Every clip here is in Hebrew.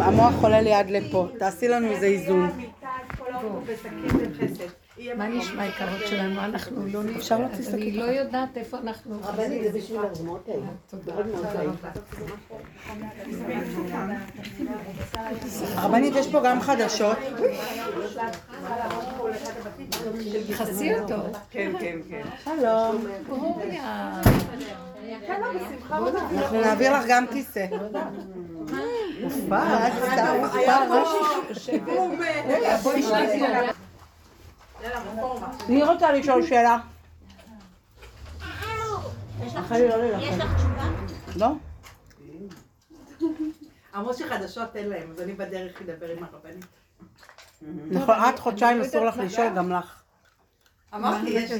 המוח עולה לי עד לפה, תעשי לנו איזה איזון. מה נשמע העיקרות שלנו? אנחנו לא אפשר להוציא אז אני לא יודעת איפה אנחנו... רבנית, זה בשביל הרזמות האלה. מאוד מאוד טעים. הרבנית, יש פה גם חדשות. חצי אותו. כן, כן, כן. שלום. אנחנו נעביר לך גם כיסא. מופעת, סתם מופעת. אני רוצה לשאול שאלה. יש לך תשובה? לא? אמרו שחדשות אין להם, אז אני בדרך אדבר עם הרבנית. נכון, את חודשיים אסור לך לשאול, גם לך. אמרתי, יש...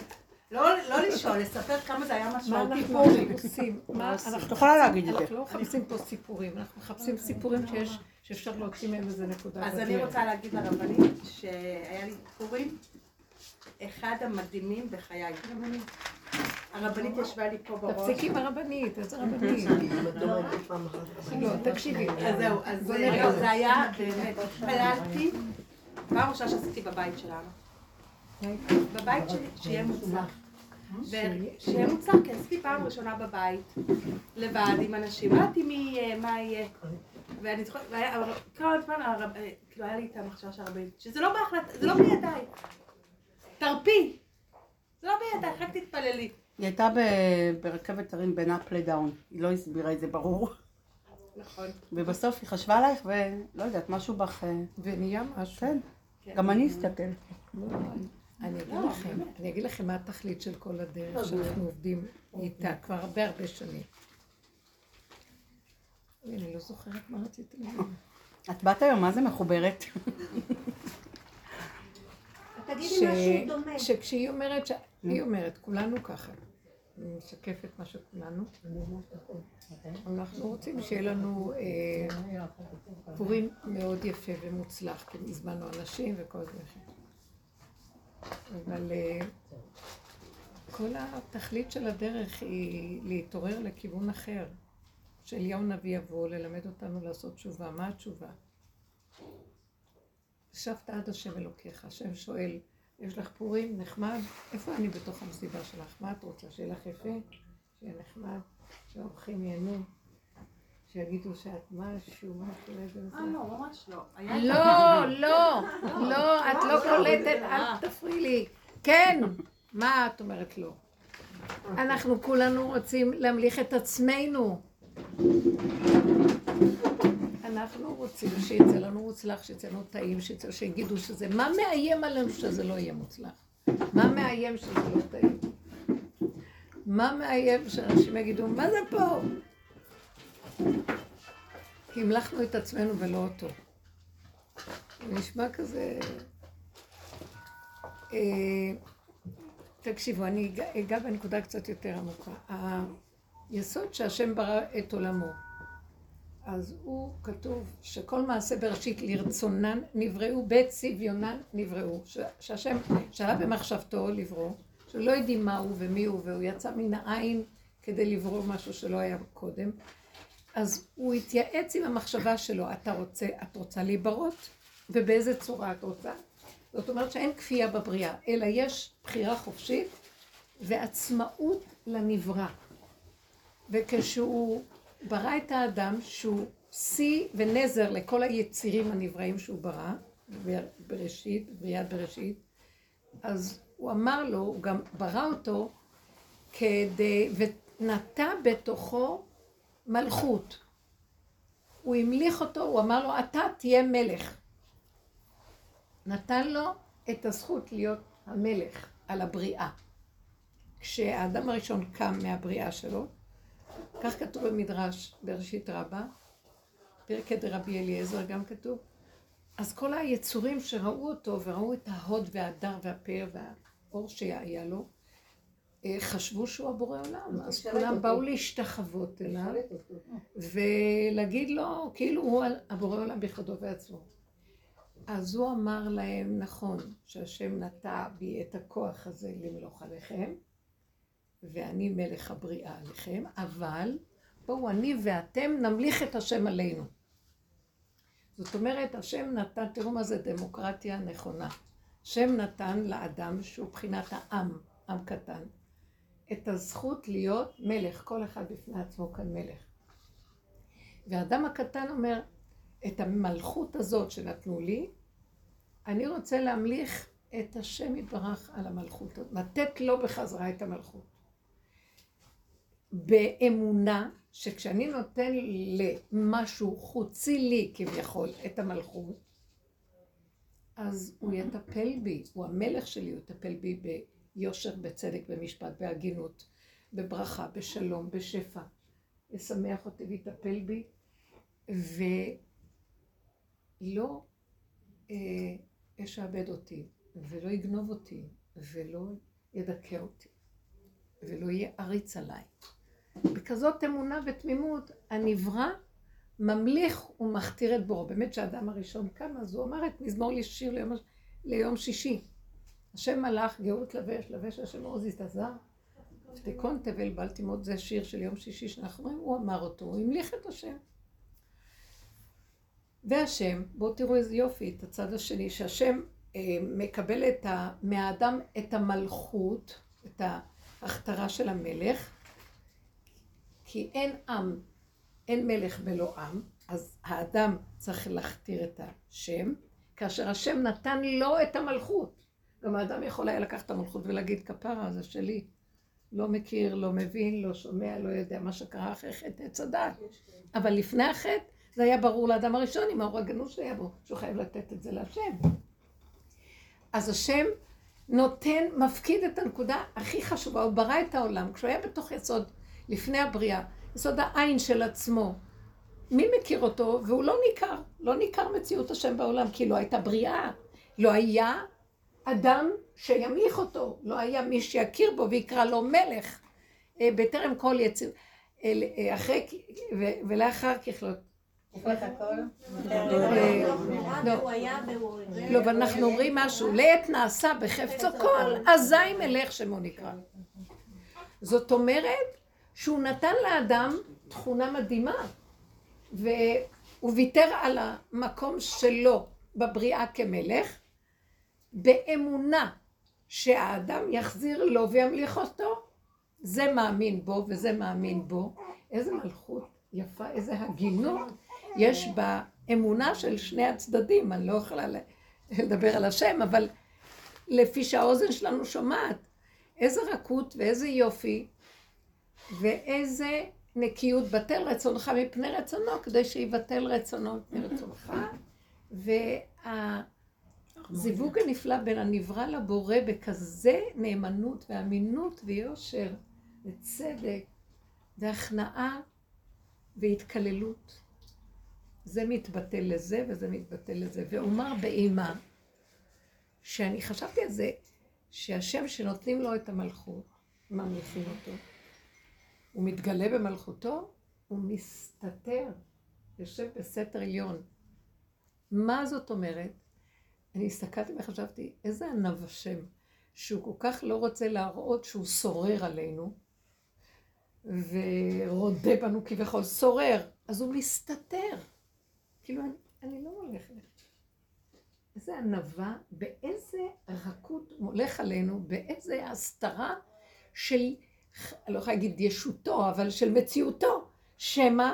לא לא לשאול, לספר כמה זה היה מה משמעותי אנחנו. עושים? מה אנחנו... את יכולה להגיד את זה. אנחנו לא מחפשים פה סיפורים, אנחנו מחפשים סיפורים שיש, שאפשר להוציא מהם איזה נקודה. אז אני. רוצה להגיד לרבנית שהיה לי פורים אחד המדהימים בחיי. הרבנית ישבה לי פה בראש. תפסיקי עם הרבנית, איזה רבנית? לא, תקשיבי. אז זהו, אז בוא זה-. לא, היה באמת, התפללתי, פעם ראשונה שעשיתי בבית שלנו. בבית שלי, שיהיה מוצלח. שיהיה מוצלח, כי עשיתי פעם ראשונה בבית, לבד, עם אנשים, לא ידעתי מי יהיה, מה יהיה. ואני זוכרת, כל הזמן, אה, כאילו היה לי את המחשבה של הרבנית, שזה לא בהחלט, זה לא בידיי. תרפי. זה לא בידיי, רק תתפללי. היא הייתה ברכבת הרים בין אפ לדאון. היא לא הסבירה את זה ברור. נכון. ובסוף היא חשבה עלייך ולא יודעת, משהו בך... אה, ונהיה משהו. כן. גם אני אסתכל. אני אגיד לכם, אני אגיד לכם מה התכלית של כל הדרך שאנחנו עובדים איתה כבר הרבה הרבה שנים. אני לא זוכרת מה רציתי להגיד. את באת היום, מה זה מחוברת? תגידי ש- משהו דומה. שכשהיא אומרת, ש- היא אומרת, כולנו ככה. אני משקפת מה שכולנו. אנחנו רוצים שיהיה לנו אה, פורים מאוד יפה ומוצלח, כי הזמנו אנשים וכל זה. אבל אה, כל התכלית של הדרך היא להתעורר לכיוון אחר. שאליהו נביא יבוא ללמד אותנו לעשות תשובה. מה התשובה? ישבת עד השם אלוקיך, השם שואל, יש לך פורים נחמד? איפה אני בתוך המסיבה שלך? מה את רוצה? שיהיה לך יפה? שיהיה נחמד? שהאורחים ייהנו? שיגידו שאת משהו, משהו, איזה אה, זה? לא, ממש לא. לא, לא, לא, את לא קולטת, אל תפריעי לי. כן, מה את אומרת לא? אנחנו כולנו רוצים להמליך את עצמנו. אנחנו רוצים שיצא לנו מוצלח, שיצא לנו טעים, שיצא, שיגידו שזה, מה מאיים עלינו שזה לא יהיה מוצלח? מה מאיים שזה לא טעים? מה מאיים שאנשים יגידו, מה זה פה? כי המלכנו את עצמנו ולא אותו. נשמע כזה... אה, תקשיבו, אני אגע בנקודה קצת יותר עמוקה. היסוד שהשם ברא את עולמו, אז הוא כתוב שכל מעשה בראשית לרצונן נבראו, בצביונן נבראו. ש- שהשם שעלה במחשבתו לברוא, שלא יודעים מה הוא ומי הוא, והוא יצא מן העין כדי לברוא משהו שלא היה קודם. אז הוא התייעץ עם המחשבה שלו, אתה רוצה, את רוצה להיברות? ובאיזה צורה את רוצה? זאת אומרת שאין כפייה בבריאה, אלא יש בחירה חופשית ועצמאות לנברא. וכשהוא ברא את האדם, שהוא שיא ונזר לכל היצירים הנבראים שהוא ברא, בראשית, בריאת בראשית, אז הוא אמר לו, הוא גם ברא אותו כדי, ונטע בתוכו מלכות. הוא המליך אותו, הוא אמר לו, אתה תהיה מלך. נתן לו את הזכות להיות המלך על הבריאה. כשהאדם הראשון קם מהבריאה שלו, כך כתוב במדרש בראשית רבה, פרקי דרבי אליעזר גם כתוב, אז כל היצורים שראו אותו וראו את ההוד וההדר והפאר והאור שהיה לו, אה, חשבו שהוא הבורא עולם, אז כולם. באו להשתחוות אליו ולהגיד לו, כאילו הוא הבורא עולם בכבודו ועצמו. אז הוא אמר להם, נכון, שהשם נטע בי את הכוח הזה למלוך עליכם, ואני מלך הבריאה עליכם, אבל בואו אני ואתם נמליך את השם עלינו. זאת אומרת, השם נתן, תראו מה זה דמוקרטיה נכונה. השם נתן לאדם, שהוא בחינת העם, עם קטן, את הזכות להיות מלך, כל אחד בפני עצמו כאן מלך. והאדם הקטן אומר, את המלכות הזאת שנתנו לי, אני רוצה להמליך את השם יתברך על המלכות, לתת לו בחזרה את המלכות. באמונה שכשאני נותן למשהו חוצי לי כביכול את המלכות, אז הוא יטפל בי, הוא המלך שלי, הוא יטפל בי ביושר, בצדק, במשפט, בהגינות, בברכה, בשלום, בשפע. ישמח אותי ויטפל בי, ולא אה, אותי, ולא יגנוב אותי, ולא ידכא אותי, ולא יהיה עריץ עליי. בכזאת אמונה ותמימות, הנברא ממליך ומכתיר את בורו. באמת שהאדם הראשון קם, אז הוא אמר את מזמור לשיר ליום, ליום שישי. השם מלאך, גאות לבש, לבש השם עוז יתעזר. תיקון תבל בל תימות, זה שיר של יום שישי שאנחנו רואים, הוא אמר אותו, הוא המליך את השם. והשם, בואו תראו איזה יופי, את הצד השני, שהשם אה, מקבל את ה, מהאדם את המלכות, את ההכתרה של המלך, כי אין עם, אין מלך בלא עם, אז האדם צריך להכתיר את השם, כאשר השם נתן לו את המלכות. גם האדם יכול היה לקחת את המלכות ולהגיד, כפרה, זה שלי. לא מכיר, לא מבין, לא שומע, לא יודע מה שקרה אחרי חטא עץ הדת. אבל לפני החטא, זה היה ברור לאדם הראשון עם האור הגנוז שהיה בו, שהוא חייב לתת את זה להשם. אז השם נותן, מפקיד את הנקודה הכי חשובה, הוא ברא את העולם. כשהוא היה בתוך יסוד לפני הבריאה, יסוד העין של עצמו. מי מכיר אותו? והוא לא ניכר, לא ניכר מציאות השם בעולם, כי לא הייתה בריאה. לא היה אדם שימליך אותו, לא היה מי שיכיר בו ויקרא לו מלך. אה, בטרם כל יציר, אה, אה, אחרי, ולאחר ככלות. לא, ואנחנו אומרים משהו, לעת נעשה בחפצו כל, אזי מלך שמו נקרא. זאת אומרת, שהוא נתן לאדם תכונה מדהימה, והוא ויתר על המקום שלו בבריאה כמלך, באמונה שהאדם יחזיר לו וימליך אותו. זה מאמין בו וזה מאמין בו. איזה מלכות יפה, איזה הגינות יש באמונה של שני הצדדים. אני לא יכולה לדבר על השם, אבל לפי שהאוזן שלנו שומעת, איזה רכות ואיזה יופי ואיזה נקיות בטל רצונך מפני רצונו, כדי שיבטל רצונו מפני רצונך. והזיווג הנפלא בין הנברא לבורא בכזה נאמנות ואמינות ויושר וצדק והכנעה והתקללות. זה מתבטל לזה וזה מתבטל לזה. ואומר באימה, שאני חשבתי על זה, שהשם שנותנים לו את המלכות, ממליכים אותו. הוא מתגלה במלכותו, הוא מסתתר, יושב בסתר עליון. מה זאת אומרת? אני הסתכלתי וחשבתי, איזה ענב השם, שהוא כל כך לא רוצה להראות שהוא שורר עלינו, ורודה בנו כביכול, שורר, אז הוא מסתתר. כאילו, אני, אני לא הולכת. איזה ענווה, באיזה רכות הולך עלינו, באיזה הסתרה של... לא יכולה להגיד ישותו, אבל של מציאותו, שמא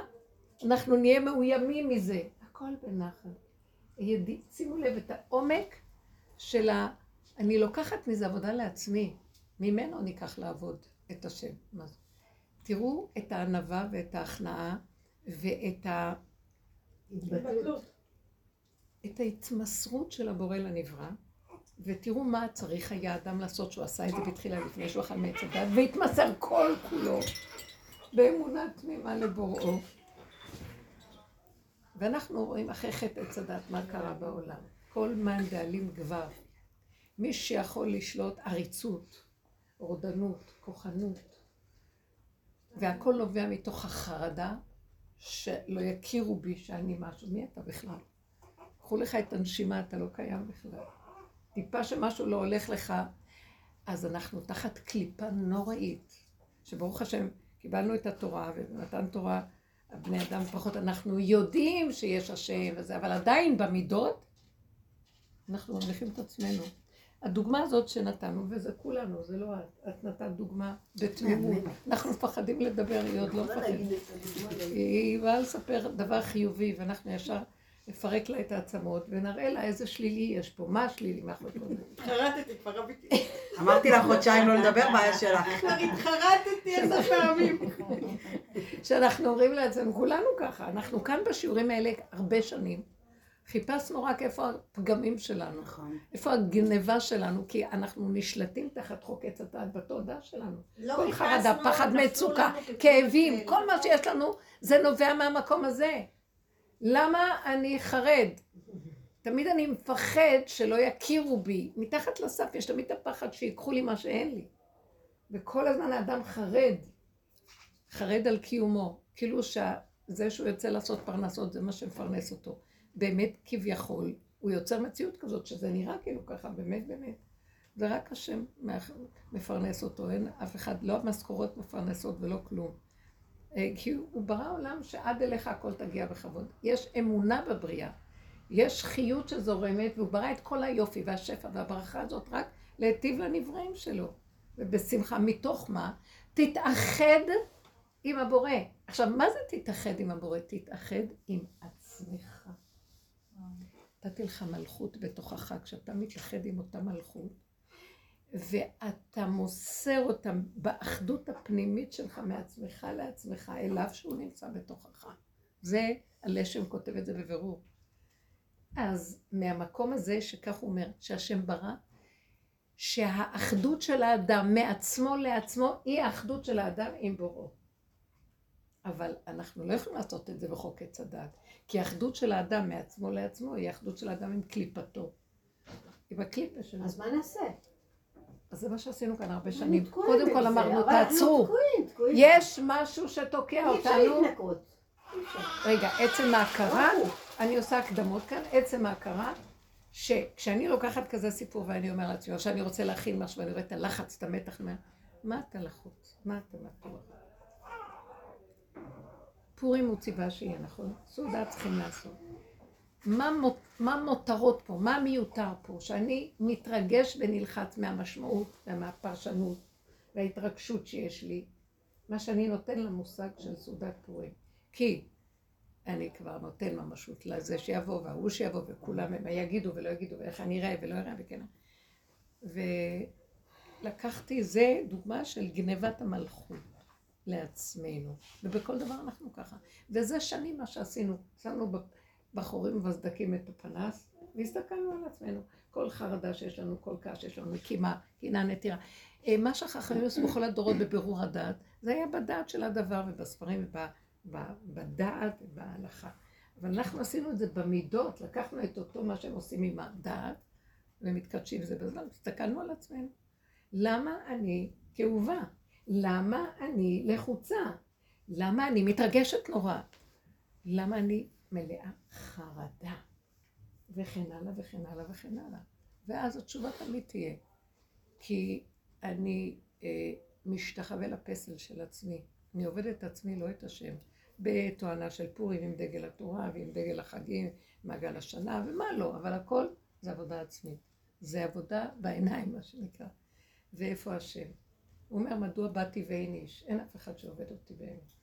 אנחנו נהיה מאוימים מזה. הכל בנחל. שימו לב את העומק של ה... אני לוקחת מזה עבודה לעצמי, ממנו ניקח לעבוד את השם. תראו את הענווה ואת ההכנעה ואת ה... את ההתמסרות של הבורא לנברא. ותראו מה צריך היה אדם לעשות שהוא עשה את זה בתחילה לפני שהוא אכל מעץ הדת, והתמסר כל כולו באמונה תמימה לבוראו. ואנחנו רואים אחרי חטא עץ הדת מה קרה בעולם. כל מן דאלים גבר. מי שיכול לשלוט עריצות, רודנות, כוחנות, והכל נובע מתוך החרדה שלא יכירו בי שאני משהו. מי אתה בכלל? קחו לך את הנשימה, אתה לא קיים בכלל. טיפה שמשהו לא הולך לך, אז אנחנו תחת קליפה נוראית, שברוך השם קיבלנו את התורה ונתן תורה הבני אדם פחות, אנחנו יודעים שיש השם וזה, אבל עדיין במידות, אנחנו מרוויחים את עצמנו. הדוגמה הזאת שנתנו, וזה כולנו, זה לא את, את נתת דוגמה בתמימות. אנחנו מפחדים לדבר, היא עוד לא מפחדת. היא באה לספר דבר חיובי, ואנחנו ישר נפרק לה את העצמות, ונראה לה איזה שלילי יש פה, מה השלילי מאחורי כל זה. התחרטתי, כבר רביתי. אמרתי לך חודשיים לא לדבר, בעיה שלך. כבר התחרטתי איזה פעמים. שאנחנו אומרים לעצמנו, כולנו ככה, אנחנו כאן בשיעורים האלה הרבה שנים. חיפשנו רק איפה הפגמים שלנו, נכון. איפה הגניבה שלנו, כי אנחנו נשלטים תחת חוק עץ הדעת בתודעה שלנו. לא כל חרדה, פחד, מצוקה, כאבים. כל מה שיש לנו, זה נובע מהמקום הזה. למה אני חרד? תמיד אני מפחד שלא יכירו בי. מתחת לסף יש תמיד את הפחד שיקחו לי מה שאין לי. וכל הזמן האדם חרד, חרד על קיומו. כאילו שזה שהוא יוצא לעשות פרנסות זה מה שמפרנס אותו. באמת כביכול, הוא יוצר מציאות כזאת שזה נראה כאילו ככה, באמת באמת. זה רק השם מפרנס אותו, אין אף אחד, לא המשכורות מפרנסות ולא כלום. אה, כי הוא ברא עולם שעד אליך הכל תגיע בכבוד. יש אמונה בבריאה, יש חיות שזורמת, והוא ברא את כל היופי והשפע והברכה הזאת רק להיטיב לנבראים שלו. ובשמחה, מתוך מה? תתאחד עם הבורא. עכשיו, מה זה תתאחד עם הבורא? תתאחד עם עצמך. נתתי לך מלכות בתוכך, כשאתה מתאחד עם אותה מלכות, ואתה מוסר אותם באחדות הפנימית שלך מעצמך לעצמך, אליו שהוא נמצא בתוכך. זה, הלשם כותב את זה בבירור. אז מהמקום הזה, שכך הוא אומר, שהשם ברא, שהאחדות של האדם מעצמו לעצמו היא האחדות של האדם עם בוראו. אבל אנחנו לא יכולים לעשות את זה בחוק עץ הדת, כי האחדות של האדם מעצמו לעצמו היא האחדות של האדם עם קליפתו. עם הקליפה שלו. אז מה נעשה? אז זה מה שעשינו כאן הרבה שנים. קודם כל אמרנו, תעצרו. יש משהו שתוקע אי אפשר אותנו. להתנקות. רגע, עצם ההכרה. אני עושה הקדמות כאן, עצם ההכרה, שכשאני לוקחת כזה סיפור ואני אומר לעצמי, או שאני רוצה להכין משהו ואני רואה את הלחץ, את המתח, מה אתה לחוץ? מה אתה מתוח? פורים הוא ציווה שיהיה, נכון? סעודה צריכים לעשות. מה, מה מותרות פה? מה מיותר פה? שאני מתרגש ונלחץ מהמשמעות ומהפרשנות וההתרגשות שיש לי, מה שאני נותן למושג של סעודת פורים. כי אני כבר נותן ממשות לזה שיבוא וההוא שיבוא וכולם הם יגידו ולא יגידו ואיך אני אראה ולא אראה וכן. ולקחתי, זה דוגמה של גנבת המלכות לעצמנו, ובכל דבר אנחנו ככה. וזה שנים מה שעשינו, שמנו בחורים ובסדקים את הפנס והסתכלנו על עצמנו. כל חרדה שיש לנו, כל כעס שיש לנו, קימה, קינה, נטירה. אה, מה שהחכמים עשו בכל הדורות בבירור הדעת, זה היה בדעת של הדבר ובספרים ובדעת ובהלכה. אבל אנחנו עשינו את זה במידות, לקחנו את אותו מה שהם עושים עם הדעת ומתקדשים זה בזמן, הסתכלנו על עצמנו. למה אני כאובה? למה אני לחוצה? למה אני מתרגשת נורא? למה אני מלאה חרדה? וכן הלאה וכן הלאה וכן הלאה. ואז התשובה תמיד תהיה, כי אני אה, משתחווה לפסל של עצמי. אני עובדת את עצמי, לא את השם. בתואנה של פורים עם דגל התורה ועם דגל החגים, מעגל השנה ומה לא, אבל הכל זה עבודה עצמית. זה עבודה בעיניים, מה שנקרא. ואיפה השם? הוא אומר, מדוע באתי ואין איש? אין אף אחד שעובד אותי באמת.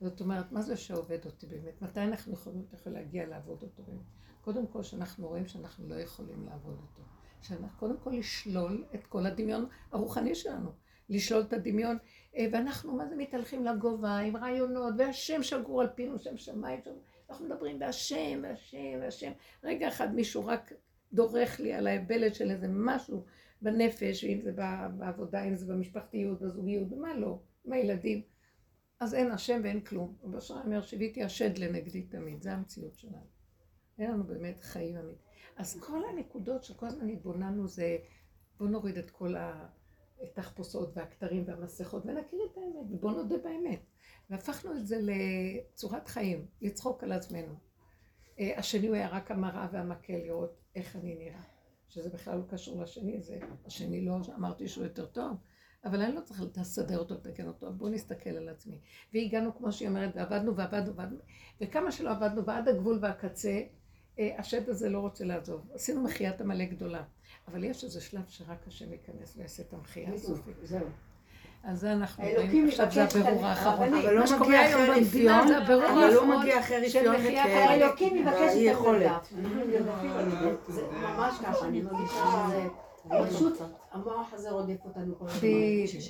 זאת אומרת, מה זה שעובד אותי באמת? מתי אנחנו יכולים להגיע לעבוד אותו באמת? קודם כל, שאנחנו רואים שאנחנו לא יכולים לעבוד אותו. שאנחנו קודם כל לשלול את כל הדמיון הרוחני שלנו. לשלול את הדמיון, אה, ואנחנו מה זה מתהלכים לגובה עם רעיונות, והשם שגור על פינו, שם שמיים, שם... אנחנו מדברים בהשם, והשם, והשם. רגע אחד מישהו רק דורך לי על האבלת של איזה משהו בנפש, אם זה בעבודה, אם זה במשפחתיות, בזוגיות, במה לא, עם הילדים. אז אין השם ואין כלום. אשראי אומר, שיוויתי השד לנגדי תמיד, זה המציאות שלנו. אין לנו באמת חיים אמיתיים. אז כל הנקודות שכל הזמן התבוננו זה, בואו נוריד את כל התחפושות והכתרים והמסכות ונכיר את האמת, ובואו נודה באמת. והפכנו את זה לצורת חיים, לצחוק על עצמנו. אה, השני הוא היה רק המראה והמקל לראות איך אני נראה. שזה בכלל לא קשור לשני, זה השני לא אמרתי שהוא יותר טוב, אבל אני לא צריכה לסדר אותו, לתקן אותו, בואו נסתכל על עצמי. והגענו, כמו שהיא אומרת, ועבדנו ועבדנו ועבדנו, וכמה שלא עבדנו ועד הגבול והקצה, אה, השד הזה לא רוצה לעזוב. עשינו מחיית עמלק גדולה. אבל יש איזה שלב שרק השם ייכנס ויעשה את המחייה הסופית. זהו. אז זה אנחנו רואים, עכשיו זה הבירור האחרון. אבל לא שקורה מגיע אחרי רפיון, זה אבל לא מגיע אחרי רפיון מחיית את האלוקים מבקש את. הדרגה. זה ממש ככה, אני מרגישה שזה פשוט, המוח הזה רודף אותנו כל הזמן.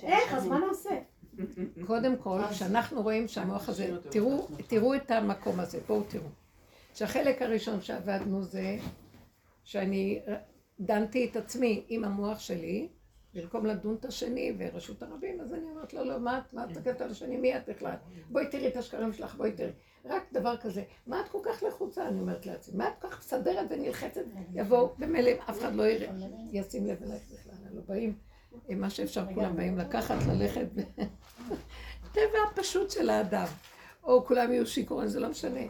איך, אז מה נעשה? קודם כל, כשאנחנו רואים שהמוח הזה, תראו, תראו את המקום הזה, בואו תראו. שהחלק הראשון שעבדנו זה שאני דנתי את עצמי עם המוח שלי, במקום לדון את השני ורשות הרבים, אז אני אומרת לו, לא, מה את, מה את תקנת על השני, מי את בכלל? בואי תראי את השקרים שלך, בואי תראי. רק דבר כזה, מה את כל כך לחוצה, אני אומרת לעצמי, מה את כל כך מסדרת ונלחצת? יבואו, במילא אף אחד לא יראה, ישים לב אלייך בכלל, לא באים, מה שאפשר כולם באים לקחת, ללכת, טבע הפשוט של האדם. או כולם יהיו שיכורים, זה לא משנה.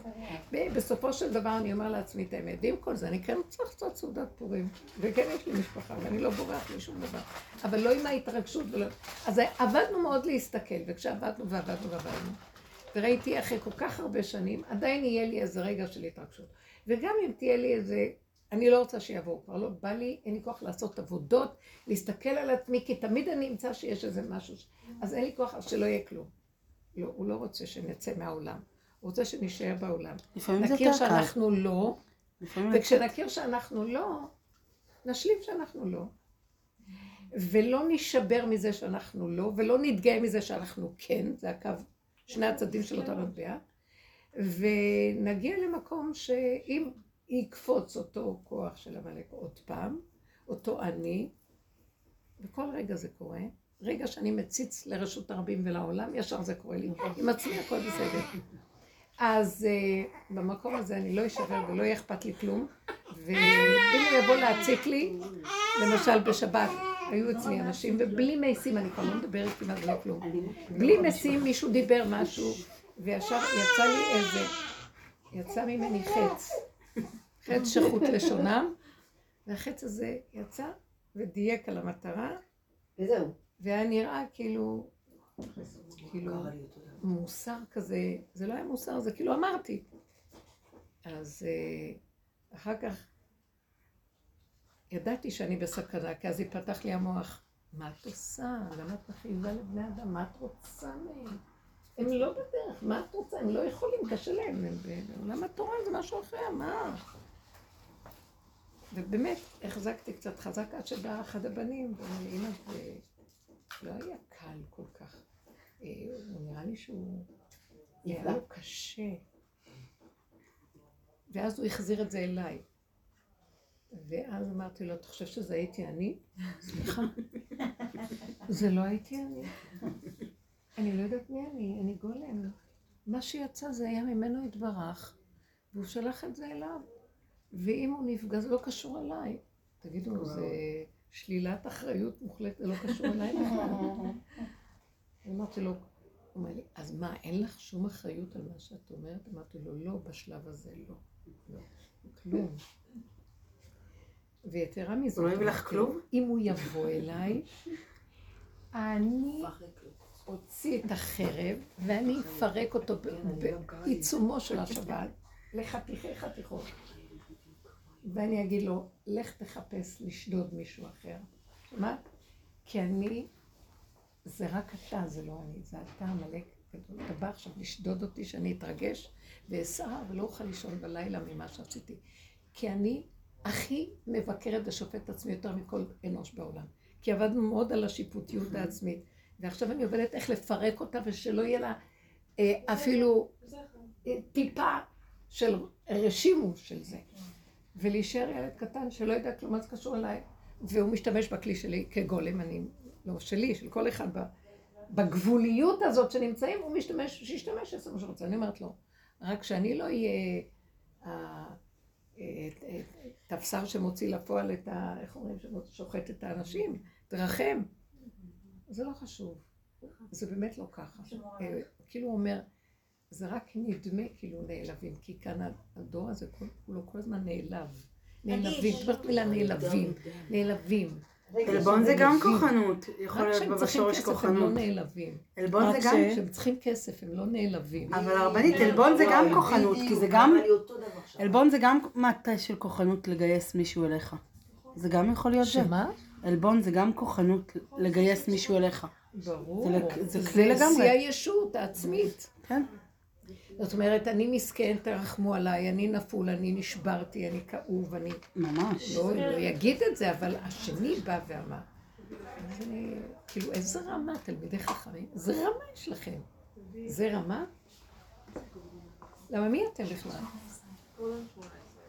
בסופו של דבר אני אומר לעצמי את האמת, ועם כל זה, אני כן צריך לעשות סעודת פורים, וכן יש לי משפחה, ואני לא בורח משום דבר, אבל לא עם ההתרגשות ולא... אז עבדנו מאוד להסתכל, וכשעבדנו ועבדנו ועבדנו, וראיתי אחרי כל כך הרבה שנים, עדיין יהיה לי איזה רגע של התרגשות. וגם אם תהיה לי איזה... אני לא רוצה שיבואו, כבר לא בא לי, אין לי כוח לעשות עבודות, להסתכל על עצמי, כי תמיד אני אמצא שיש איזה משהו, אז אין לי כוח, אז שלא יהיה כלום. לא, הוא לא רוצה שנצא מהעולם, הוא רוצה שנישאר בעולם. לפעמים זה נכיר. שאנחנו לא, וכשנכיר שאנחנו לא, נשלים שאנחנו לא. ולא נשבר מזה שאנחנו לא, ולא נתגאה מזה שאנחנו כן, זה הקו, שני הצדדים של אותה מטבע, ונגיע למקום שאם יקפוץ אותו כוח של עמלק עוד פעם, אותו אני, וכל רגע זה קורה, רגע שאני מציץ לרשות הרבים ולעולם, ישר זה קורה לי. עם עצמי הכל בסדר. אז uh, במקום הזה אני לא אשבר ולא יהיה אכפת לי כלום, ואם הוא יבוא להציק לי, למשל בשבת, היו אצלי אנשים, ובלי משים, אני כבר לא מדברת כמעט בלי כלום. בלי משים מישהו דיבר משהו, וישר יצא לי איזה, יצא ממני חץ, חץ שחוט לשונם, והחץ הזה יצא ודייק על המטרה, וזהו. והיה נראה כאילו, כאילו, מוסר כזה, זה לא היה מוסר, זה כאילו אמרתי. אז אה, אחר כך ידעתי שאני בסכנה, כי אז ייפתח לי המוח. מה את עושה? למה את מכאיבה לבני אדם? מה את רוצה מהם? הם לא בדרך, מה את רוצה? הם לא יכולים, קשה להם. הם בעולם התורה זה משהו אחר, מה? ובאמת, החזקתי קצת חזק עד שבא אחד הבנים, ואמא, זה לא היה קל כל כך. אה, הוא נראה לי שהוא... היה לו קשה. ואז הוא החזיר את זה אליי. ואז אמרתי לו, אתה חושב שזה הייתי אני? סליחה. זה לא הייתי אני. אני לא יודעת מי אני, אני גולם. מה שיצא זה היה ממנו יתברך, והוא שלח את זה אליו. ואם הוא נפגע, זה לא קשור אליי. תגידו, זה שלילת אחריות מוחלטת, זה לא קשור אליי בכלל. אמרתי לו, הוא אומר לי, אז מה, אין לך שום אחריות על מה שאת אומרת? אמרתי לו, לא, בשלב הזה לא. לא, כלום. ויתרה מזאת, הוא לא הביא לך כלום? אם הוא יבוא אליי, אני אוציא את החרב ואני אפרק אותו בעיצומו של השבת לחתיכי חתיכות. ואני אגיד לו, לך תחפש לשדוד מישהו אחר. מה? כי אני, זה רק אתה, זה לא אני, זה אתה עמלק גדול. אתה בא עכשיו לשדוד אותי, שאני אתרגש ואסער ולא אוכל לישון בלילה ממה שעשיתי. כי אני הכי מבקרת ושופט את עצמי יותר מכל אנוש בעולם. כי עבדנו מאוד על השיפוטיות העצמית, ועכשיו אני עובדת איך לפרק אותה ושלא יהיה לה אה, אפילו אה, טיפה של רשימו של זה. ולהישאר ילד קטן שלא יודע כלום מה זה קשור אליי, והוא משתמש בכלי שלי כגולם, אני, לא שלי, של כל אחד בגבוליות הזאת שנמצאים, הוא משתמש, שישתמש, יעשה מה שרוצה. אני אומרת לו, רק שאני לא אהיה תפסר שמוציא לפועל את ה... איך אומרים? שוחט את האנשים, תרחם. זה לא חשוב. זה באמת לא ככה. כאילו הוא אומר, זה רק נדמה כאילו נעלבים, כי כאן הדור הזה כולו כל הזמן נעלב. נעלבים, זאת אומרת מילה נעלבים, נעלבים. עלבון זה גם כוחנות, יכול רק להיות כשהם בה צריכים בשורש כסף הם לא כוחנות. נעלבים. עלבון רק זה גם... כשהם צריכים כסף הם לא נעלבים. אבל הרבנית, עלבון זה גם כוחנות, כי זה גם... עלבון זה גם מטה של כוחנות לגייס מישהו אליך. זה גם יכול להיות זה. שמה? עלבון זה גם כוחנות לגייס מישהו אליך. ברור. זה זה כלי לגמרי. שיא הישות העצמית. כן? זאת אומרת, אני מסכן, תרחמו עליי, אני נפול, אני נשברתי, אני כאוב, אני... ממש. לא, לא יגיד את זה, אבל השני בא ואמר. זה, כאילו, איזה רמה, תלמידי חכמים? איזה רמה יש לכם? זה רמה? למה מי אתם בכלל?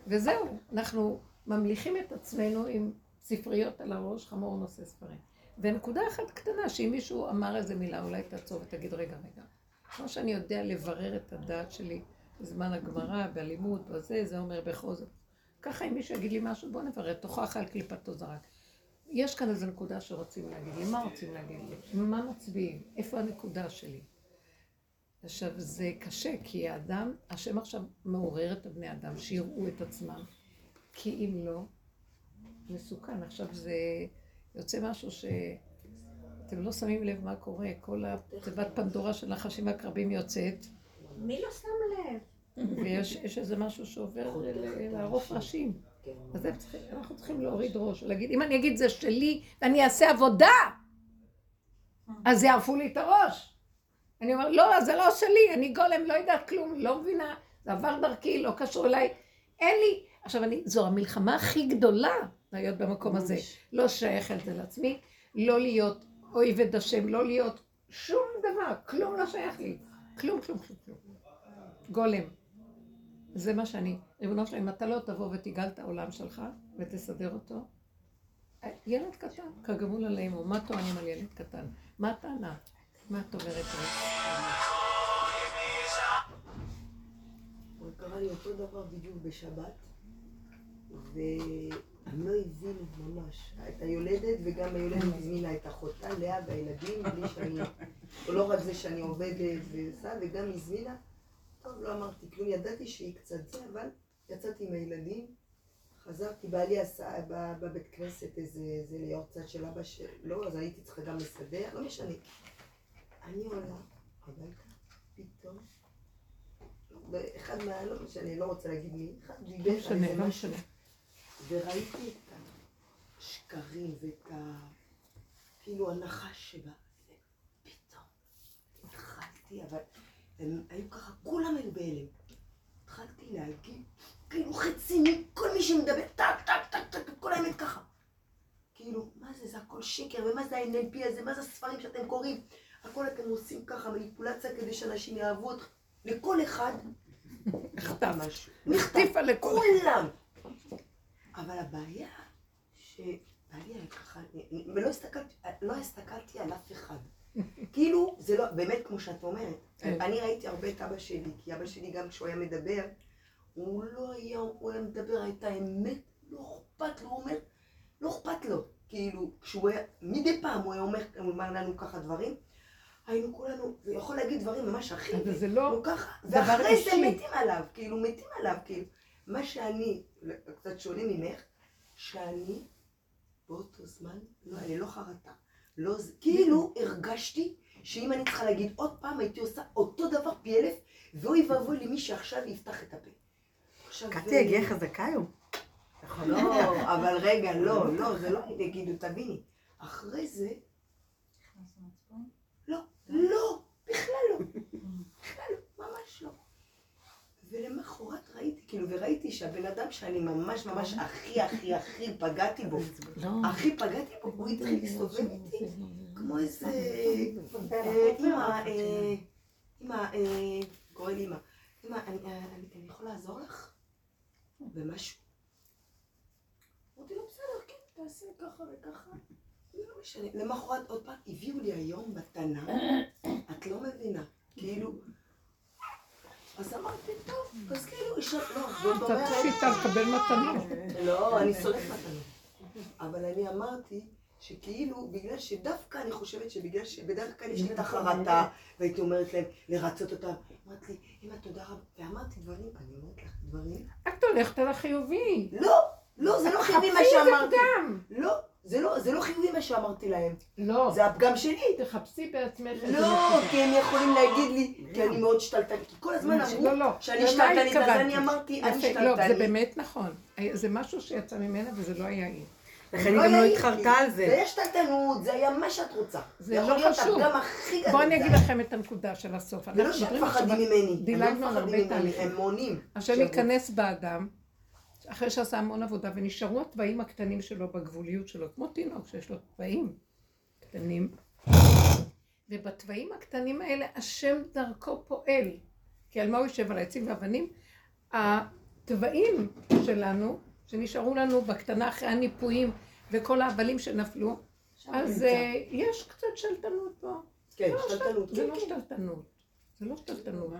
וזהו, אנחנו ממליכים את עצמנו עם ספריות על הראש, חמור נושא ספרים. ונקודה אחת קטנה, שאם מישהו אמר איזה מילה, אולי תעצור ותגיד, רגע, רגע. כמו שאני יודע לברר את הדעת שלי בזמן הגמרא, בלימוד, בזה, זה אומר זאת. ככה אם מישהו יגיד לי משהו, בוא נברר, תוכח על קליפתו זרק. יש כאן איזו נקודה שרוצים להגיד לי, מה רוצים להגיד לי? מה מצביעים? איפה הנקודה שלי? עכשיו, זה קשה, כי האדם, השם עכשיו מעורר את הבני אדם, שיראו את עצמם. כי אם לא, מסוכן. עכשיו זה יוצא משהו ש... אתם לא שמים לב מה קורה, כל התיבת פנדורה של נחשים והקרבים יוצאת, מי לא שם לב? ויש יש איזה משהו שעובר ל- לערוף ראשים. כן. אז אנחנו צריכים להוריד ראש, להגיד, אם אני אגיד זה שלי ואני אעשה עבודה, אז יערפו לי את הראש. אני אומר, לא, זה לא שלי, אני גולם, לא יודעת כלום, לא מבינה, זה עבר דרכי, לא קשור אליי, אין לי. עכשיו, אני, זו המלחמה הכי גדולה להיות במקום הזה. לא שייך את זה לעצמי, לא להיות אויבת השם, לא להיות שום דבר, כלום לא שייך לי. כלום, כלום, כלום, כלום. גולם. זה מה שאני. ריבונו שלם, אם אתה לא תבוא ותגאל את העולם שלך ותסדר אותו, ילד קטן, כגמול עליהם, מה טוענים על ילד קטן? מה הטענה? מה את אומרת? הוא קרא לי אותו דבר בדיוק בשבת, והם לא הבינו ממש. את היולדת וגם היולדת הזמינה את אחותה, לאה והילדים, בלי שאני... לא רק זה שאני עובדת ועושה, וגם הזמינה. טוב, לא אמרתי כלום, ידעתי שהיא קצת זה, אבל יצאתי עם הילדים, חזרתי, בעלי עשה בבית כנסת איזה, איזה ליורצת של אבא שלו, אז הייתי צריכה גם לסדר, לא משנה. אני עולה הביתה, פתאום, אחד מה... לא משנה, לא רוצה להגיד מי, אחד דיבר לא על איזה לא משהו. וראיתי את השקרים ואת ה... כאילו הנחש שבה, ופתאום התחלתי, אבל הם היו ככה, כולם היו בהלם. התחלתי להגיד, כאילו חצי מכל מי שמדבר, טק, טק, טק, טק, כל האמת ככה. כאילו, מה זה, זה הכל שקר, ומה זה ה-NLP הזה, מה זה הספרים שאתם קוראים? הכל אתם עושים ככה, מניפולציה כדי שאנשים יאהבו אותך. לכל אחד נכתב. משהו. נכתיפה לכל. אבל הבעיה, שבעלי היה ככה, ולא הסתכלתי, לא הסתכלתי על אף אחד. כאילו, זה לא, באמת כמו שאת אומרת, כן. אני ראיתי הרבה את אבא שלי, כי אבא שלי גם כשהוא היה מדבר, הוא לא היה, הוא היה מדבר את האמת, לא אכפת לו, הוא אומר, לא אכפת לו. כאילו, כשהוא היה, מדי פעם הוא היה אומר, הוא אמר לנו ככה דברים, היינו כולנו, הוא יכול להגיד דברים ממש הכי, אבל זה לא ככה, ואחרי זה. מתים עליו, כאילו, מתים עליו, כאילו. מה שאני, קצת שונה ממך, שאני באותו זמן, לא, אני לא חרטה. לא, כאילו הרגשתי שאם אני צריכה להגיד עוד פעם, הייתי עושה אותו דבר פי אלף, ואוי ואבוי למי שעכשיו יפתח את הפה. קטי הגיעה חזקה היום. לא, אבל רגע, לא, לא, זה לא יגידו, תביני. אחרי זה, לא, לא. בכלל לא, ממש לא. ולמחרת ראיתי, כאילו, וראיתי שהבן אדם שאני ממש ממש הכי הכי הכי פגעתי בו, לא. הכי פגעתי בו, הוא התחיל להסתובב איתי כמו איזה אה, אימא, אה, אימא, אה, קורא לי אימא, אימא, אני- אני יכול לעזור לך? במשהו? אמרתי לו, בסדר, כן, תעשה ככה וככה. לא משנה. למחרת עוד פעם, הביאו לי היום מתנה, את לא מבינה, כאילו... אז אמרתי, טוב, אז כאילו, אישה, לא, זאת אתה אומרת... פשיטה לקבל מתנות. לא, אני שונאת מתנות. אבל אני אמרתי שכאילו, בגלל שדווקא אני חושבת שבגלל שבדרך כלל יש לי את החרטה, והייתי אומרת להם, לרצות אותם. אמרת לי, אמא, תודה רבה. ואמרתי דברים, אני אומרת לך דברים. את הולכת על החיובי. לא, לא, זה לא חיובי מה שאמרתי. לא, זה לא, זה לא חיובי מה שאמרתי להם, לא, זה הפגם שלי. תחפשי בעצמך לא. כי הם יכולים להגיד לי, כי אני מאוד שתלטנית, כי כל הזמן אמרו לא, לא. שאני שתלטנית, אז? אני אמרתי, אני יפה, לא, זה שתלטנית. באמת נכון. זה משהו שיצא ממנה וזה לא היה היא. לכן היא גם לא התחרטה. על זה זה. היה שתלטנות, זה היה מה שאת רוצה. זה לא חשוב. בואו אני אגיד. לכם את הנקודה של הסוף. זה לא שהם עכשיו מפחדים ממני, דילגנו לא על הרבה תהליכים. הם מונים. השם שיבואו. ייכנס באדם, אחרי שעשה המון עבודה, ונשארו התוואים הקטנים שלו בגבוליות שלו, כמו תינוק שיש לו תוואים קטנים. ובתוואים הקטנים האלה השם דרכו פועל. כי על מה הוא יושב? על העצים והאבנים? התוואים שלנו, שנשארו לנו בקטנה אחרי הניפויים וכל ההבלים שנפלו, אז אה, יש קצת שלטנות פה. כן, לא, שתלטנות. זה כן, לא כן. שתלטנות. זה לא שתלטנות.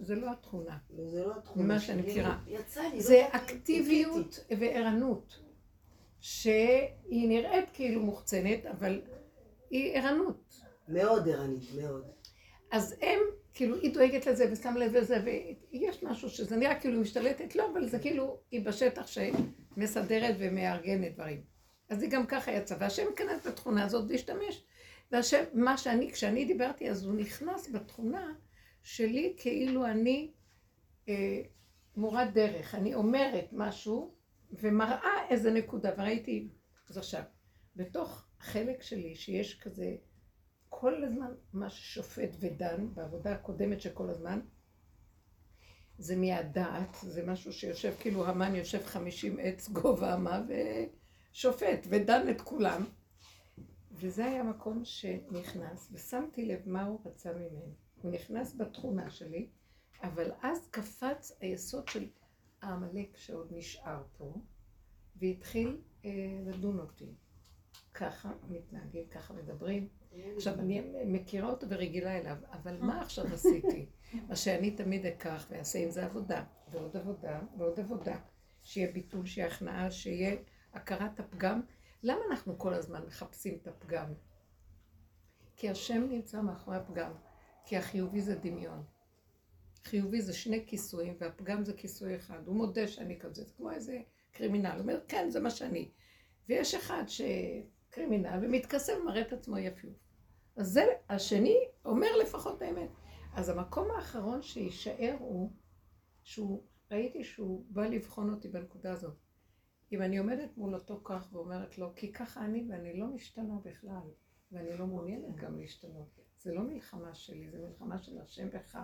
זה לא התכונה. זה לא התחום. ממה. שאני מכירה. יצא לי. לא זה אקטיביות וערנות, שהיא נראית כאילו מוחצנת, אבל היא ערנות. מאוד ערנית, מאוד. אז הם, כאילו, היא דואגת לזה ושם לב לזה, ויש משהו שזה נראה כאילו היא משתלטת, לא, אבל זה כאילו היא בשטח שמסדרת ומארגנת דברים. אז היא גם ככה יצאה, והשם ייכנס בתכונה הזאת להשתמש. והשם, מה שאני, כשאני דיברתי, אז הוא נכנס בתכונה שלי כאילו אני אה, מורת דרך. אני אומרת משהו ומראה איזה נקודה, וראיתי, אז עכשיו, בתוך החלק שלי שיש כזה כל הזמן מה ששופט ודן בעבודה הקודמת של כל הזמן, זה מהדעת, זה משהו שיושב, כאילו המן יושב חמישים עץ גובה אמה ושופט ודן את כולם. וזה היה מקום שנכנס, ושמתי לב מה הוא רצה ממני. הוא נכנס בתכונה שלי, אבל אז קפץ היסוד של העמלק שעוד נשאר פה, והתחיל אה, לדון אותי. ככה מתנהגים, ככה מדברים. עכשיו, אני מכירה אותו ורגילה אליו, אבל מה עכשיו עשיתי? מה שאני תמיד אקח ואעשה עם זה עבודה, ועוד עבודה, ועוד עבודה. שיהיה ביטול, שיהיה הכנעה, שיהיה הכרת הפגם. למה אנחנו כל הזמן מחפשים את הפגם? כי השם נמצא מאחורי הפגם. כי החיובי זה דמיון. חיובי זה שני כיסויים, והפגם זה כיסוי אחד. הוא מודה שאני כזה, זה כמו איזה קרימינל. הוא אומר, כן, זה מה שאני. ויש אחד שקרימינל ומתכסה ומראה את עצמו יפיוף. אז זה, השני אומר לפחות האמת. אז המקום האחרון שיישאר הוא, שהוא, ראיתי שהוא בא לבחון אותי בנקודה הזאת. אם אני עומדת מול אותו כך ואומרת לו, כי ככה אני ואני לא משתנה בכלל, ואני לא מעוניינת גם להשתנות. זה לא מלחמה שלי, זה מלחמה של השם בך.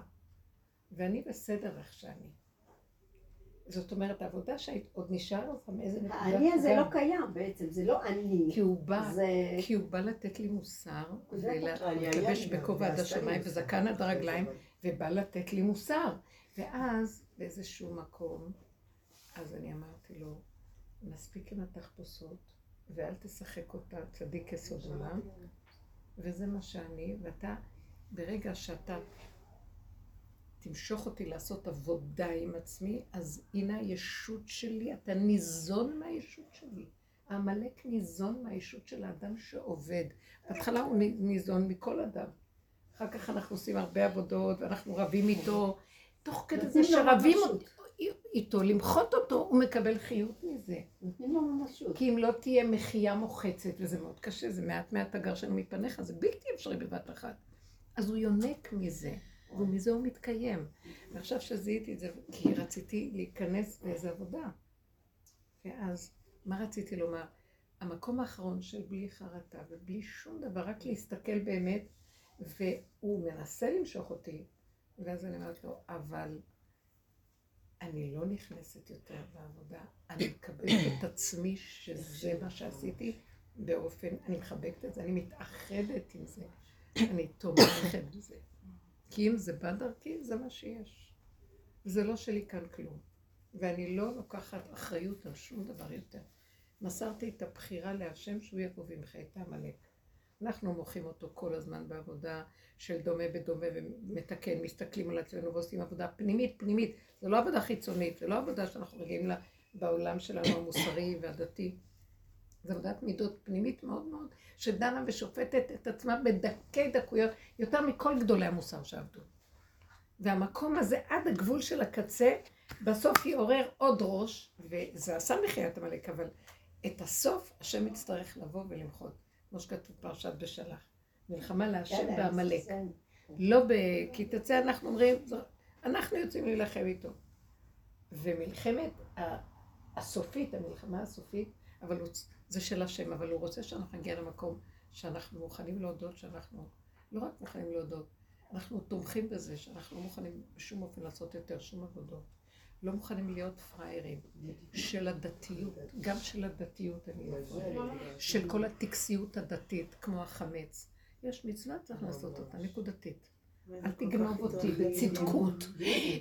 ואני בסדר איך שאני. זאת אומרת, העבודה שעוד נשאר לך מאיזה נקודה... האני הזה. לא קיים בעצם, זה לא אני. כי הוא בא, זה... כי הוא בא לתת לי מוסר, ולהתלבש בכובע עד השמיים. וזקן עד הרגליים, ובא לתת לי מוסר. ואז באיזשהו מקום, אז אני אמרתי לו, מספיק עם התחפושות, ואל תשחק אותה צדיק יסוד עולם, וזה מה שאני, ואתה, ברגע שאתה תמשוך אותי לעשות עבודה עם עצמי, אז הנה הישות שלי, אתה ניזון מהישות שלי. העמלק ניזון מהישות של האדם שעובד. בהתחלה הוא ניזון מכל אדם. אחר כך אנחנו עושים הרבה עבודות, ואנחנו רבים איתו. תוך כדי זה שרבים ממשות. איתו, למחות אותו, הוא מקבל חיות מזה. נותנים לו ממשות. כי אם לא תהיה מחייה מוחצת, וזה מאוד קשה, זה מעט מעט הגרשנו מפניך, זה בלתי אפשרי בבת אחת. אז הוא יונק מזה, ומזה הוא מתקיים. ועכשיו שזיהיתי את זה, כי רציתי להיכנס באיזו עבודה. ואז, מה רציתי לומר? המקום האחרון של בלי חרטה ובלי שום דבר, רק להסתכל באמת, והוא מנסה למשוך אותי, ואז אני אומרת לו, אבל אני לא נכנסת יותר בעבודה, אני מקבלת את עצמי שזה מה שעשיתי באופן, אני מחבקת את זה, אני מתאחדת עם זה, אני תומכת בזה. כי אם זה בא דרכי, זה מה שיש. זה לא שלי כאן כלום. ואני לא לוקחת אחריות על שום דבר יותר. מסרתי את הבחירה להשם שהוא יבוא וימחה את העמלק. אנחנו מוחים אותו כל הזמן בעבודה של דומה בדומה ומתקן, מסתכלים על עצמנו ועושים עבודה פנימית, פנימית. זה לא עבודה חיצונית, זה לא עבודה שאנחנו רגילים לה בעולם שלנו המוסרי והדתי. זו עבודת מידות פנימית מאוד מאוד, שדנה ושופטת את עצמה בדקי דקויות, יותר מכל גדולי המוסר שעבדו. והמקום הזה עד הגבול של הקצה, בסוף יעורר עוד ראש, וזה עשה מחיית עמלק, אבל את הסוף, השם יצטרך לבוא ולמחות. כמו שכתוב פרשת בשלח. מלחמה להשם בעמלק. לא ב... כי תצא, אנחנו אומרים, אנחנו יוצאים להילחם איתו. ומלחמת הסופית, המלחמה הסופית, אבל הוא, זה של השם, אבל הוא רוצה שאנחנו נגיע למקום שאנחנו מוכנים להודות שאנחנו, לא רק מוכנים להודות, אנחנו תומכים בזה שאנחנו לא מוכנים בשום אופן לעשות יותר שום עבודות. לא מוכנים להיות פראיירים של הדתיות, גם של הדתיות אני לא של כל הטקסיות הדתית, כמו החמץ. יש מצווה, צריך לעשות אותה, נקודתית. אל תגנוב אותי בצדקות.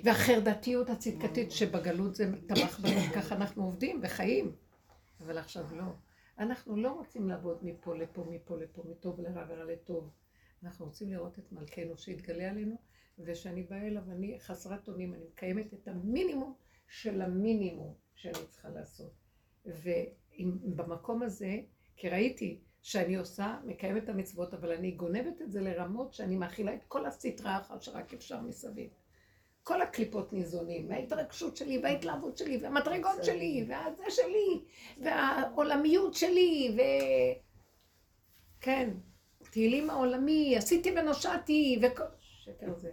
והחרדתיות הצדקתית שבגלות זה טבח בנו, ככה אנחנו עובדים וחיים. אבל עכשיו לא. אנחנו לא רוצים לעבוד מפה לפה, מפה לפה, מטוב לרע ורע לטוב. אנחנו רוצים לראות את מלכנו שיתגלה עלינו, ושאני באה אליו, אני חסרת אונים, אני מקיימת את המינימום של המינימום שאני צריכה לעשות. ובמקום הזה, כי ראיתי שאני עושה, מקיימת את המצוות, אבל אני גונבת את זה לרמות שאני מאכילה את כל הסטרה האחת שרק אפשר מסביב. כל הקליפות ניזונים, וההתרגשות שלי, וההתלהבות שלי, והמדרגות שלי, והזה שלי, והעולמיות שלי, ו... כן, תהילים העולמי, עשיתי ונושעתי, וכל... שקר זה.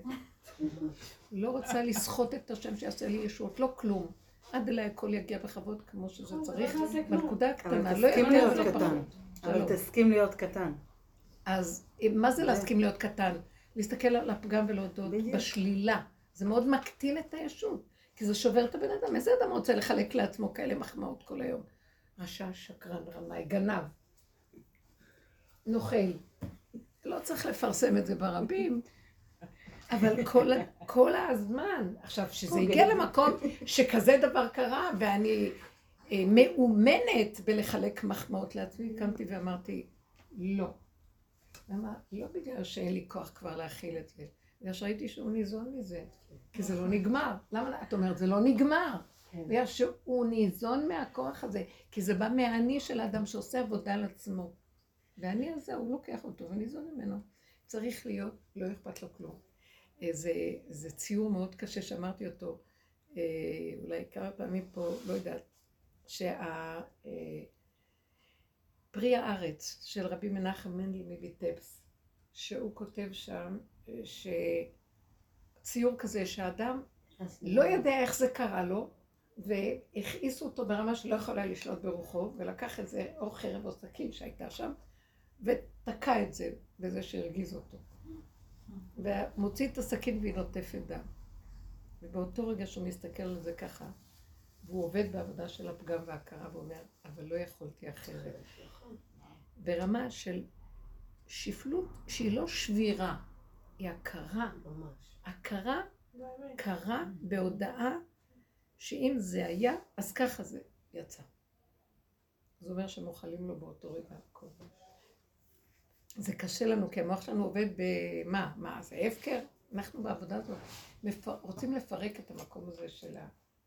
לא רוצה לסחוט את השם שיעשה לי ישועות, לא כלום. עד אליי הכל יגיע בכבוד כמו שזה צריך, בנקודה הקטנה, לא יותר ולא פחות. אבל תסכים להיות קטן. אז מה זה להסכים להיות קטן? להסתכל על הפגם ולהודות בשלילה. זה מאוד מקטין את הישות, כי זה שובר את הבן אדם. איזה אדם רוצה לחלק לעצמו כאלה מחמאות כל היום? רשע, שקרן, רמאי, גנב, נוכל. לא צריך לפרסם את זה ברבים, אבל כל, כל הזמן, עכשיו, שזה הגיע למקום שכזה דבר קרה, ואני אה, מאומנת בלחלק מחמאות לעצמי, קמתי ואמרתי, לא. למה? לא בגלל שאין לי כוח כבר להכיל את זה, בגלל שראיתי שהוא ניזון מזה, כי זה לא נגמר. למה את אומרת, זה לא נגמר? כן. בגלל שהוא ניזון מהכוח הזה, כי זה בא מהאני של האדם שעושה עבודה על עצמו. והאני הזה, הוא לוקח אותו וניזון ממנו. צריך להיות, לא אכפת לו כלום. אה, זה, זה ציור מאוד קשה שאמרתי אותו, אה, אולי כמה פעמים פה, לא יודעת, שה... פרי הארץ של רבי מנחם מנדל מביטפס, שהוא כותב שם שציור כזה שהאדם לא יודע איך זה קרה לו, והכעיסו אותו ברמה שלא יכולה לשלוט ברוחו, ולקח את זה, או חרב או סכין שהייתה שם, ותקע את זה בזה שהרגיז אותו. ומוציא את הסכין והיא נוטפת דם. ובאותו רגע שהוא מסתכל על זה ככה, והוא עובד בעבודה של הפגם וההכרה ואומר, אבל לא יכולתי אחרת. ברמה של שפלות שהיא לא שבירה, היא הכרה. ממש. הכרה קרה בהודעה שאם זה היה, אז ככה זה יצא. זה אומר שמוחלים לו באותו רגע הכל. זה קשה לנו, כי המוח שלנו עובד במה? מה, זה הפקר? אנחנו בעבודה הזאת מפר... רוצים לפרק את המקום הזה של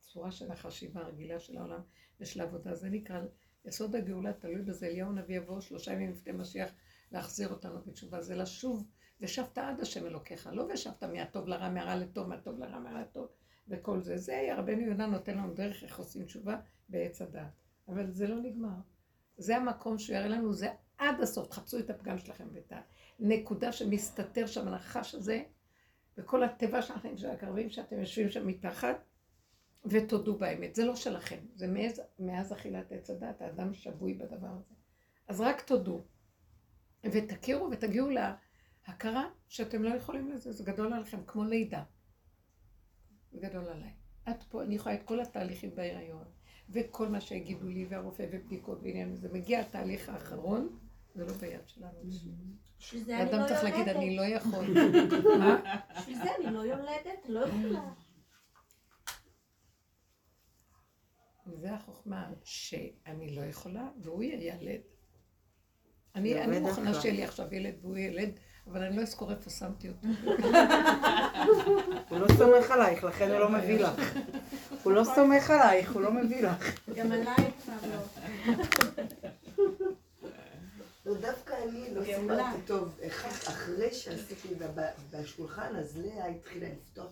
הצורה של החשיבה הרגילה של העולם ושל העבודה. זה נקרא יסוד הגאולה תלוי בזה, אליהו הנביא יבוא שלושה ימים לפני משיח להחזיר אותנו בתשובה, זה לשוב ושבת עד השם אלוקיך, לא ושבת מהטוב לרע, מהרע לטוב, מהטוב לרע, מהרע לטוב, וכל זה. זה רבנו יהודה נותן לנו דרך איך עושים תשובה בעץ הדעת. אבל זה לא נגמר. זה המקום שהוא יראה לנו, זה עד הסוף, תחפשו את הפגם שלכם ואת הנקודה שמסתתר שם, הנחש הזה, וכל התיבה שלכם, של הקרבים שאתם יושבים שם מתחת, ותודו באמת. זה לא שלכם, זה מאז, מאז אכילת עץ הדת, האדם שבוי בדבר הזה. אז רק תודו, ותכירו ותגיעו להכרה שאתם לא יכולים לזה, זה גדול עליכם, כמו לידה. זה גדול עליי. את פה, אני יכולה את כל התהליכים בהיריון, וכל מה שיגידו לי, והרופא ובדיקות ועניין, זה מגיע התהליך האחרון, זה לא ביד שלנו. אדם צריך להגיד, אני לא יכול. זה אני לא יולדת, לא יכולה. וזה החוכמה שאני לא יכולה, והוא ילד. אני, אני מוכנה שיהיה לי עכשיו ילד והוא ילד, אבל אני לא אזכור איפה שמתי אותו. הוא לא סומך עלייך, לכן הוא לא מביא לך. הוא לא סומך עלייך, הוא לא מביא לך. גם עלייך כבר לא. לא, לא סיפרתי טוב, אחרי שעשיתי בשולחן, אז לאה התחילה לפתוח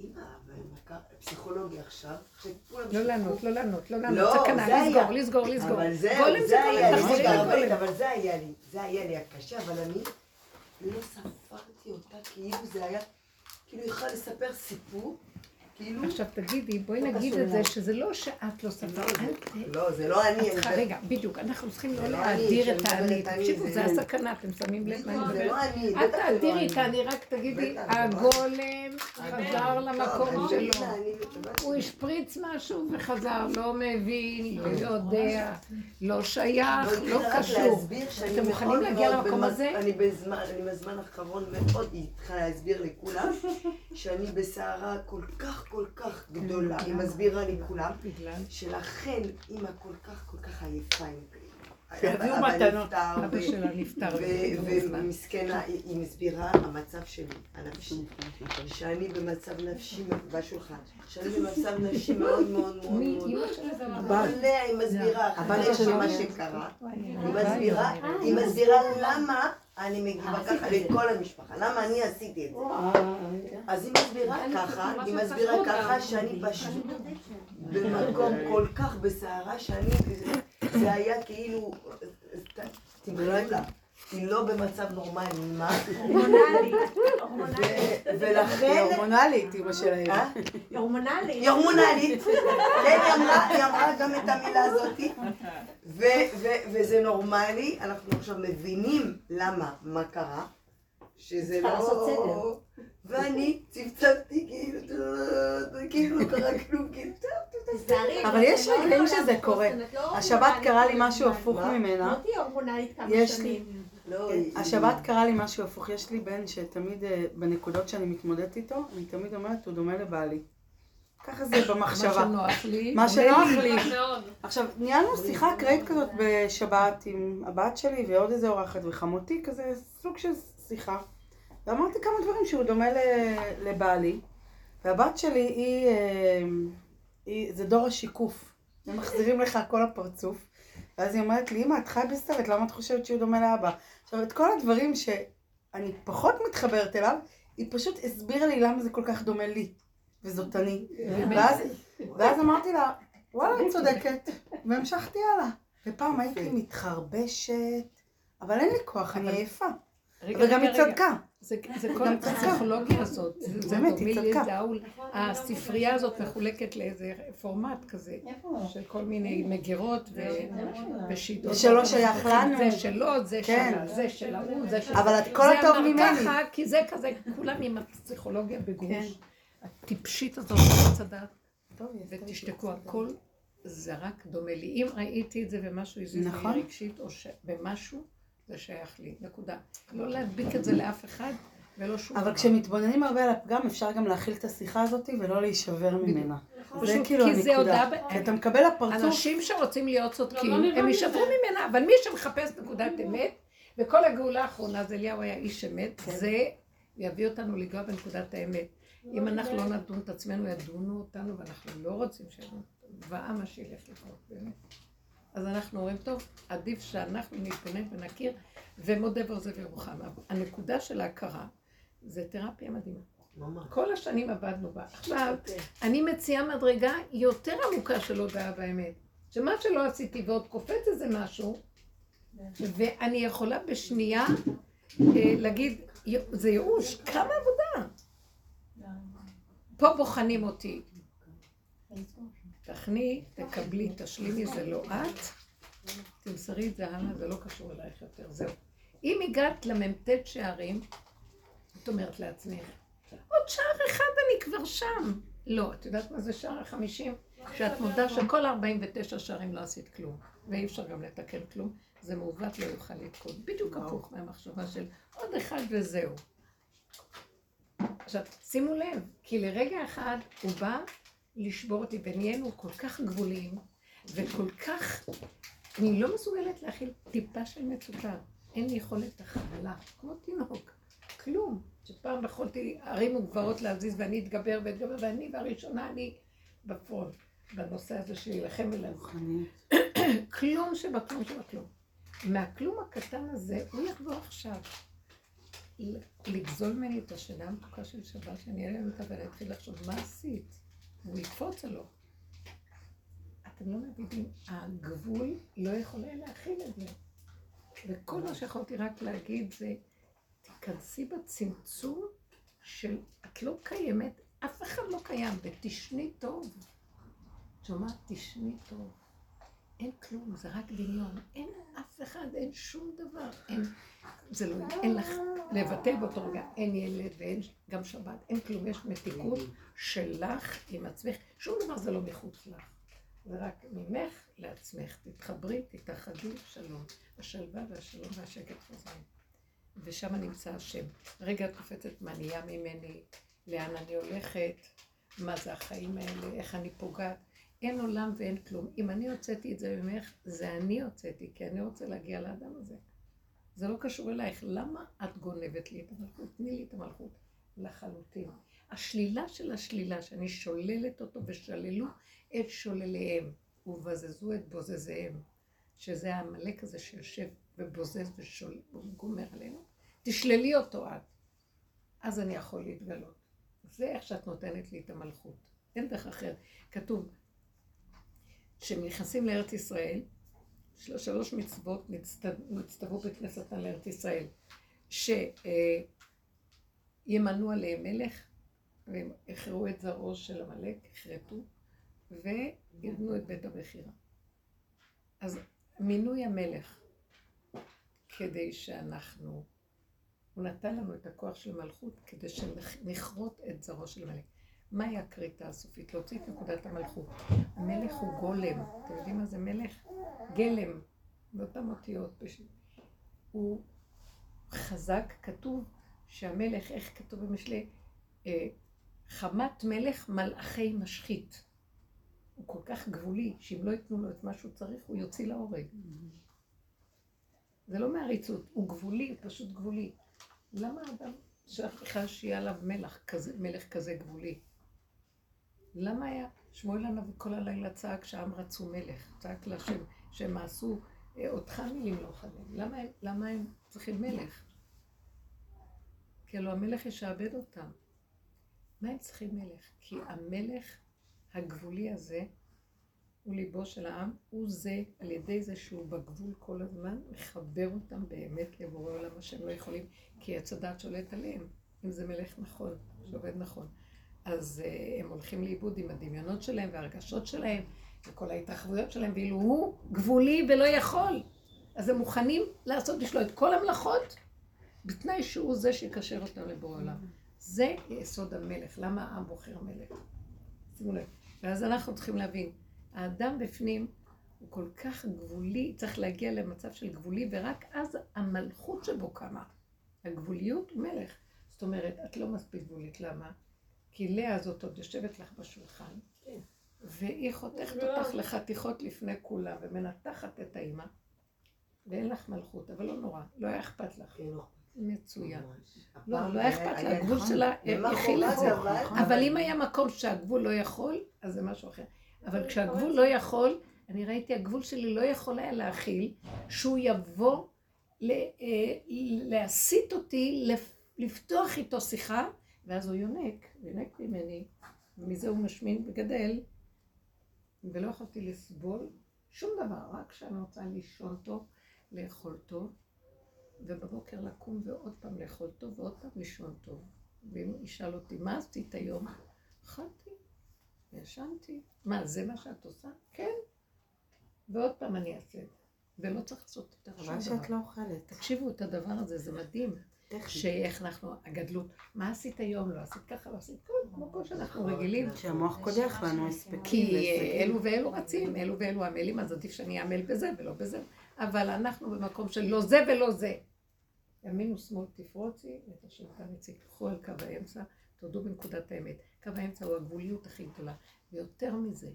אמא, אבל פסיכולוגיה עכשיו, לא שכחו. לענות, לא לענות, לא לענות, לא, סכנה, זה היה. לסגור, לסגור, לסגור. אבל זה, היה לי, אבל זה היה לי, זה היה לי הקשה, אבל אני לא ספרתי אותה, כאילו זה היה, כאילו היא יכולה לספר סיפור, עכשיו תגידי, בואי לא נגיד את זה. שזה לא שאת לא ספרת. אל- לא, זה לא אני, צריכה, רגע, בדיוק, אנחנו צריכים לא לא להאדיר את האני. אני, תקשיבו, זה. הסכנה, אתם שמים לב מה אני זה מדברת? לא אני, אל לא תאדירי. את האני, רק תגידי, לא הגולם חזר לא, למקום שלו. הוא השפריץ משהו וחזר, לא מבין, לא יודע, לא שייך, לא, לא קשור. אתם מוכנים להגיע למקום הזה? אני בזמן, האחרון מאוד, התחילה להסביר לכולם שאני בסערה כל כך כל כך גדולה. היא מסבירה לכולם, בגלל שלכן אימא כל כך כל כך עייפה. שיביאו אבא מתנות. אבא שלה נפטר. ומסכנה, היא מסבירה המצב שלי, הנפשי. שאני במצב נפשי בשולחן. שאני במצב נפשי מאוד מאוד מאוד מאוד. היא מסבירה אחרי אומרת. שקרה. היא מסבירה למה אני מגיבה ככה לכל המשפחה, למה אני עשיתי את זה. אז היא מסבירה ככה, היא מסבירה ככה שאני פשוט במקום כל כך בסערה שאני, זה היה כאילו, תמחלו לה, היא לא במצב נורמלי, מה? הורמונלית. ולכן, הורמונלית, אמא שלהם. אה? הורמונלית. היא הורמונלית, כן, היא אמרה, היא אמרה גם את המילה הזאת, ו- ו- וזה נורמלי, אנחנו עכשיו מבינים למה, מה קרה, שזה לא... סדר. ואני צפצפתי כאילו, כאילו לא קרה כלום, כאילו, אבל יש רגעים שזה קורה. השבת קרה לי משהו. הפוך מה? ממנה. לא תהיי הורמונלית כמה שנים. לא, כן, היא- השבת קרה לי משהו הפוך, יש לי בן שתמיד אה, בנקודות שאני מתמודדת איתו, אני תמיד אומרת, הוא דומה לבעלי. ככה זה מה במחשבה. שנוח לי. מה שנוח לי. עכשיו, ניהלנו שיחה אקראית כזאת בשבת עם הבת שלי ועוד איזה אורחת וחמותי, כזה סוג של שיחה. ואמרתי כמה דברים שהוא דומה ל- לבעלי. והבת שלי היא, אה, היא, זה דור השיקוף. הם מחזירים לך הכל לפרצוף. ואז היא אומרת לי, אמא, את חיה בסרט, למה את חושבת שהוא דומה לאבא? עכשיו, את כל הדברים שאני פחות מתחברת אליו, היא פשוט הסבירה לי למה זה כל כך דומה לי. וזאת אני. ואז, ואז אמרתי לה, וואלה, את צודקת. והמשכתי הלאה. ופעם הייתי מתחרבשת, אבל אין לי כוח, אני עייפה. וגם היא. צדקה. זה, זה כל הפסיכולוגיה הזאת. זה באמת, היא צדקה. לאול. הספרייה הזאת מחולקת לאיזה פורמט כזה, של כל מיני מגירות ו- ושיטות. זה שלא שייך לנו. זה שלו, זה כן. שלה, זה של ההוא, זה של... אבל את כל הטוב זה אמר ממני. ככה, כי זה כזה, כולם עם הפסיכולוגיה כן. בגרוש. הטיפשית הזאת עץ הדת. עשתה לי ותשתקו. הכל זה רק דומה לי. אם ראיתי את זה ומשהו הזיז נכון. רגשית, או ש... במשהו, זה שייך לי, נקודה. לא להדביק את זה לאף אחד, ולא שום דבר. אבל כשמתבוננים הרבה על הפגם, אפשר גם להכיל את השיחה הזאת ולא להישבר ממנה. זה פשוט כאילו זה הנקודה. כי אתה מקבל לפרצוף, אנשים שרוצים להיות צודקים, לא, לא נראה הם לי יישברו זה. ממנה, אבל מי שמחפש נקודת אמת, וכל הגאולה האחרונה, זה אליהו היה איש אמת, כן. זה יביא אותנו לנגוע בנקודת האמת. אם אנחנו לא נדון את עצמנו, ידונו אותנו, ואנחנו לא רוצים שידונו אותנו. זוועה שילך לקרות, באמת. אז אנחנו אומרים, טוב, עדיף שאנחנו נתבונן ונכיר, ומודה ועוזב ירוחם. הנקודה של ההכרה, זה תרפיה מדהימה. ממש. כל השנים עבדנו בה. עכשיו, אני מציעה מדרגה יותר עמוקה של הודעה באמת. שמה שלא עשיתי ועוד קופץ איזה משהו, ואני יכולה בשנייה אה, להגיד, "י- זה ייאוש, כמה עבודה. פה בוחנים אותי. תכני, תקבלי, תשלימי, זה לא את. תמסרי את זה הלאה, זה לא קשור אלייך יותר, זהו. אם הגעת למ"ט שערים, את אומרת לעצמך, עוד שער אחד אני כבר שם. לא, את יודעת מה זה שער החמישים? שאת מודה שכל 49 שערים לא עשית כלום, ואי אפשר גם לתקן כלום, זה מעוות לא יוכל לתקון. בדיוק הפוך מהמחשבה של עוד אחד וזהו. עכשיו, שימו לב, כי לרגע אחד הוא בא לשבור אותי, ונהיינו כל כך גבוליים, וכל כך... אני לא מסוגלת להכיל טיפה של מצוקה. אין לי יכולת הכלה, כמו תינוק. כלום. שפעם יכולתי ערים וגברות להזיז ואני אתגבר ואתגבר, ואני והראשונה אני בפרונט, בנושא הזה של להילחם. אני- כלום שבכלום שבכלום. מהכלום הקטן הזה, הוא יחזור עכשיו. לגזול ממני את השינה המתוקה של שבת, שאני אעלה אותה ואני אתחיל לחשוב, מה עשית? הוא יקפוץ עלו. אתם לא מבינים, הגבול לא יכול היה להכיל את זה. וכל מה שיכולתי רק להגיד זה, תיכנסי בצמצום של את לא קיימת, אף אחד לא קיים, ותשני טוב. שומעת? תשני טוב. אין כלום, זה רק דמיון. אין אף אחד, אין שום דבר. אין, זה לא, אין לך לבטל באותו רגע, אין ילד ואין גם שבת, אין כלום, יש מתיקות שלך עם עצמך. שום דבר זה לא מחוץ לך. זה רק ממך לעצמך. תתחברי, תתאחדי, שלום. השלווה והשלום והשקט חוזרים. ושם נמצא השם. רגע את קופצת מה נהיה ממני, לאן אני הולכת, מה זה החיים האלה, איך אני פוגעת. אין עולם ואין כלום. אם אני הוצאתי את זה ממך, זה אני הוצאתי, כי אני רוצה להגיע לאדם הזה. זה לא קשור אלייך. למה את גונבת לי את המלכות? תני לי את המלכות לחלוטין. השלילה של השלילה, שאני שוללת אותו ושללו את שולליהם, ובזזו את בוזזיהם, שזה העמלק הזה שיושב ובוזז וגומר עלינו, תשללי אותו את. אז אני יכול להתגלות. זה איך שאת נותנת לי את המלכות. אין דרך אחרת. כתוב, כשהם נכנסים לארץ ישראל, שלוש מצוות נצטוו בכנסתן לארץ ישראל, שימנו עליהם מלך, והם הכרעו את זרעו של עמלק, הכרתו, ויבנו את בית המכירה. אז מינוי המלך, כדי שאנחנו, הוא נתן לנו את הכוח של מלכות כדי שנכרות את זרעו של המלך. מהי הכריתה הסופית? להוציא את נקודת המלכות. המלך הוא גולם. אתם יודעים מה זה מלך? גלם. באותן אותיות. הוא חזק, כתוב שהמלך, איך כתוב במשלי? אה, חמת מלך מלאכי משחית. הוא כל כך גבולי, שאם לא ייתנו לו את מה שהוא צריך, הוא יוציא להורג. זה לא מעריצות, הוא גבולי, הוא פשוט גבולי. למה אדם בכלל שיהיה עליו מלך כזה, מלך כזה גבולי? למה היה שמואל הנביא כל הלילה צעק שהעם רצו מלך? צעק להשם, שהם עשו אה, אותך לא חדים. למה, למה הם צריכים מלך? כי הלוא המלך ישעבד אותם. מה הם צריכים מלך? כי המלך הגבולי הזה הוא ליבו של העם, הוא זה, על ידי זה שהוא בגבול כל הזמן, מחבר אותם באמת לבורא עולם, מה שהם לא יכולים, כי עץ שולט עליהם, אם זה מלך נכון, שעובד נכון. אז uh, הם הולכים לאיבוד עם הדמיונות שלהם והרגשות שלהם, וכל ההתרחבויות שלהם, ואילו הוא גבולי ולא יכול. אז הם מוכנים לעשות בשבילו את כל המלאכות, בתנאי שהוא זה שיקשר אותם לבורא עולם. זה יסוד המלך. למה העם בוחר מלך? שימו לב. ואז אנחנו צריכים להבין, האדם בפנים הוא כל כך גבולי, צריך להגיע למצב של גבולי, ורק אז המלכות שבו קמה. הגבוליות מלך. זאת אומרת, את לא מספיק גבולית, למה? כי לאה הזאת עוד יושבת לך בשולחן, והיא חותכת אותך לחתיכות לפני כולם, ומנתחת את האימא, ואין לך מלכות, אבל לא נורא, לא היה אכפת לך. מצוין. לא, לא היה אכפת לה, הגבול שלה הכיל את זה. אבל אם היה מקום שהגבול לא יכול, אז זה משהו אחר. אבל כשהגבול לא יכול, אני ראיתי, הגבול שלי לא יכול היה להכיל, שהוא יבוא אה, להסיט אותי, לפתוח איתו שיחה, ואז הוא יונק, יונק ממני, ומזה הוא משמין וגדל, ולא יכולתי לסבול שום דבר, רק כשאני רוצה לישון טוב, לאכול טוב, ובבוקר לקום ועוד פעם לאכול טוב ועוד פעם לישון טוב. ואם הוא ישאל אותי, מה עשית היום? אכלתי, ישנתי. מה, זה מה שאת עושה? כן. ועוד פעם אני אעשה את זה. ולא צריך לעשות יותר שום דבר. אבל שאת לא אוכלת. תקשיבו את הדבר הזה, זה מדהים. שאיך אנחנו, הגדלות, מה עשית היום, לא עשית ככה, לא עשית ככה, כמו כל שאנחנו רגילים. שהמוח קודח לנו הספקים. כי אלו ואלו רצים, אלו ואלו עמלים, אז עדיף שאני אעמל בזה ולא בזה. אבל אנחנו במקום של לא זה ולא זה. ימין ושמאל תפרוצי, ואת השם כאן יציג. קחו על קו האמצע, תודו בנקודת האמת. קו האמצע הוא הגבוליות הכי גדולה. ויותר מזה,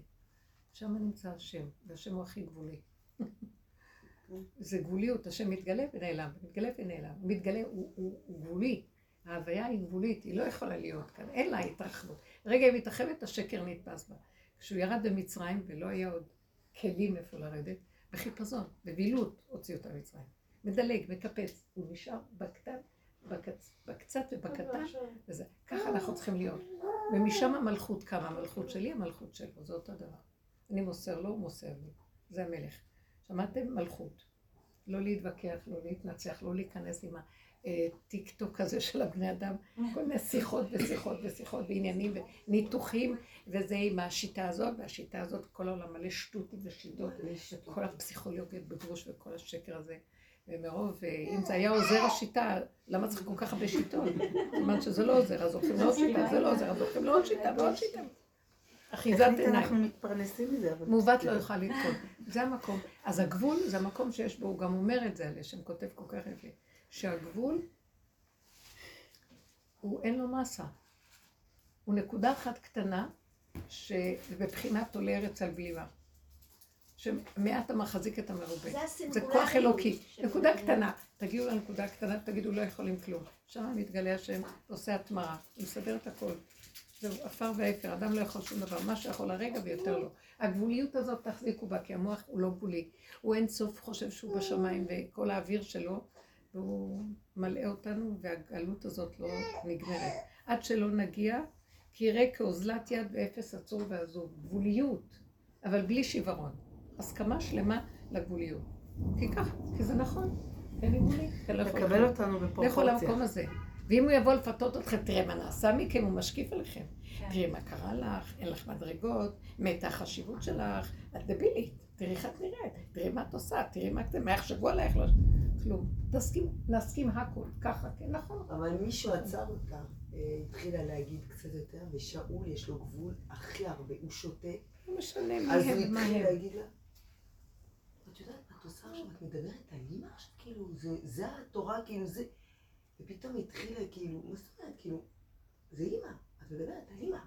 שם נמצא השם, והשם הוא הכי גבולי. זה גבוליות, השם מתגלה ונעלם, מתגלה ונעלם. מתגלה, הוא, הוא, הוא גבולי. ההוויה היא גבולית, היא לא יכולה להיות כאן, אין לה התרחבות. רגע היא מתרחבת, השקר נתפס בה. כשהוא ירד במצרים ולא היה עוד כלים איפה לרדת, בחיפזון, בבהילות הוציא אותה ממצרים. מדלג, מקפץ, הוא נשאר בקטן, בקצ... בקצת ובקטן, וזה. ככה אנחנו צריכים להיות. ומשם המלכות קמה, המלכות שלי, המלכות שלו, זה אותו דבר. אני מוסר לו, הוא מוסר לי. זה המלך. שמעתם? מלכות. לא להתווכח, לא להתנצח, לא להיכנס עם הטיק טוק הזה של הבני אדם, כל מיני שיחות ושיחות ושיחות ועניינים וניתוחים, וזה עם השיטה הזאת, והשיטה הזאת, כל העולם מלא שטות ושיטות, וכל הפסיכולוגיות בגרוש וכל השקר הזה. ומרוב, אם זה היה עוזר השיטה, למה צריך כל כך הרבה שיטות? זאת אומרת שזה לא עוזר, אז הולכים לעוד שיטה, זה לא עוזר, אז הולכים לעוד שיטה ועוד שיטה. אחיזת עיניים. אנחנו מתפרנסים מזה, אבל... מעוות לא יוכל לתקון. זה המקום. אז הגבול זה המקום שיש בו, הוא גם אומר את זה, לשם כותב כל כך יפה, שהגבול, הוא אין לו מסה. הוא נקודה אחת קטנה, שבבחינת עולה ארץ על בלימה. שמעט המחזיק את המרובה. זה זה כוח אלוקי. נקודה. קטנה. תגיעו לנקודה הקטנה, תגידו לא יכולים כלום. שם מתגלה השם, עושה התמרה, הוא מסדר את הכל. זהו, עפר ואפר, אדם לא יכול שום דבר, מה שיכול הרגע ויותר לא. הגבוליות הזאת תחזיקו בה, כי המוח הוא לא גבולי. הוא אין סוף חושב שהוא בשמיים, וכל האוויר שלו, והוא מלאה אותנו, והגלות הזאת לא נגמרת. עד שלא נגיע, כי יראה כאוזלת יד ואפס עצור ועזוב. גבוליות, אבל בלי שיוורון. הסכמה שלמה לגבוליות. כי ככה, כי זה נכון. אין לי גבולי. אני לא לקבל. אותנו לכו בפרופורציה. למקום הזה. ואם הוא יבוא לפתות אתכם, תראה מה נעשה מכם, הוא משקיף עליכם. תראי מה קרה לך, אין לך מדרגות, מתה החשיבות שלך, את דבילית, תראי איך את נראית, תראי מה את עושה, תראי מה אתם, מה יחשבו עלייך, לא... כלום. תסכים, נסכים הכל, ככה, כן, נכון. אבל מישהו עצר אותה, אה, התחילה להגיד קצת יותר, ושאול יש לו גבול הכי הרבה, הוא שותה, לא משנה מי אז הוא הם, מה התחיל הם. להגיד לה, את יודעת מה את עושה עכשיו, את מדברת על אימא עכשיו, כאילו, זה, זה התורה, כאילו, זה, ופתאום התחילה, כאילו, מה זאת אומרת, כאילו, זה אימא, את מדברת על אימא.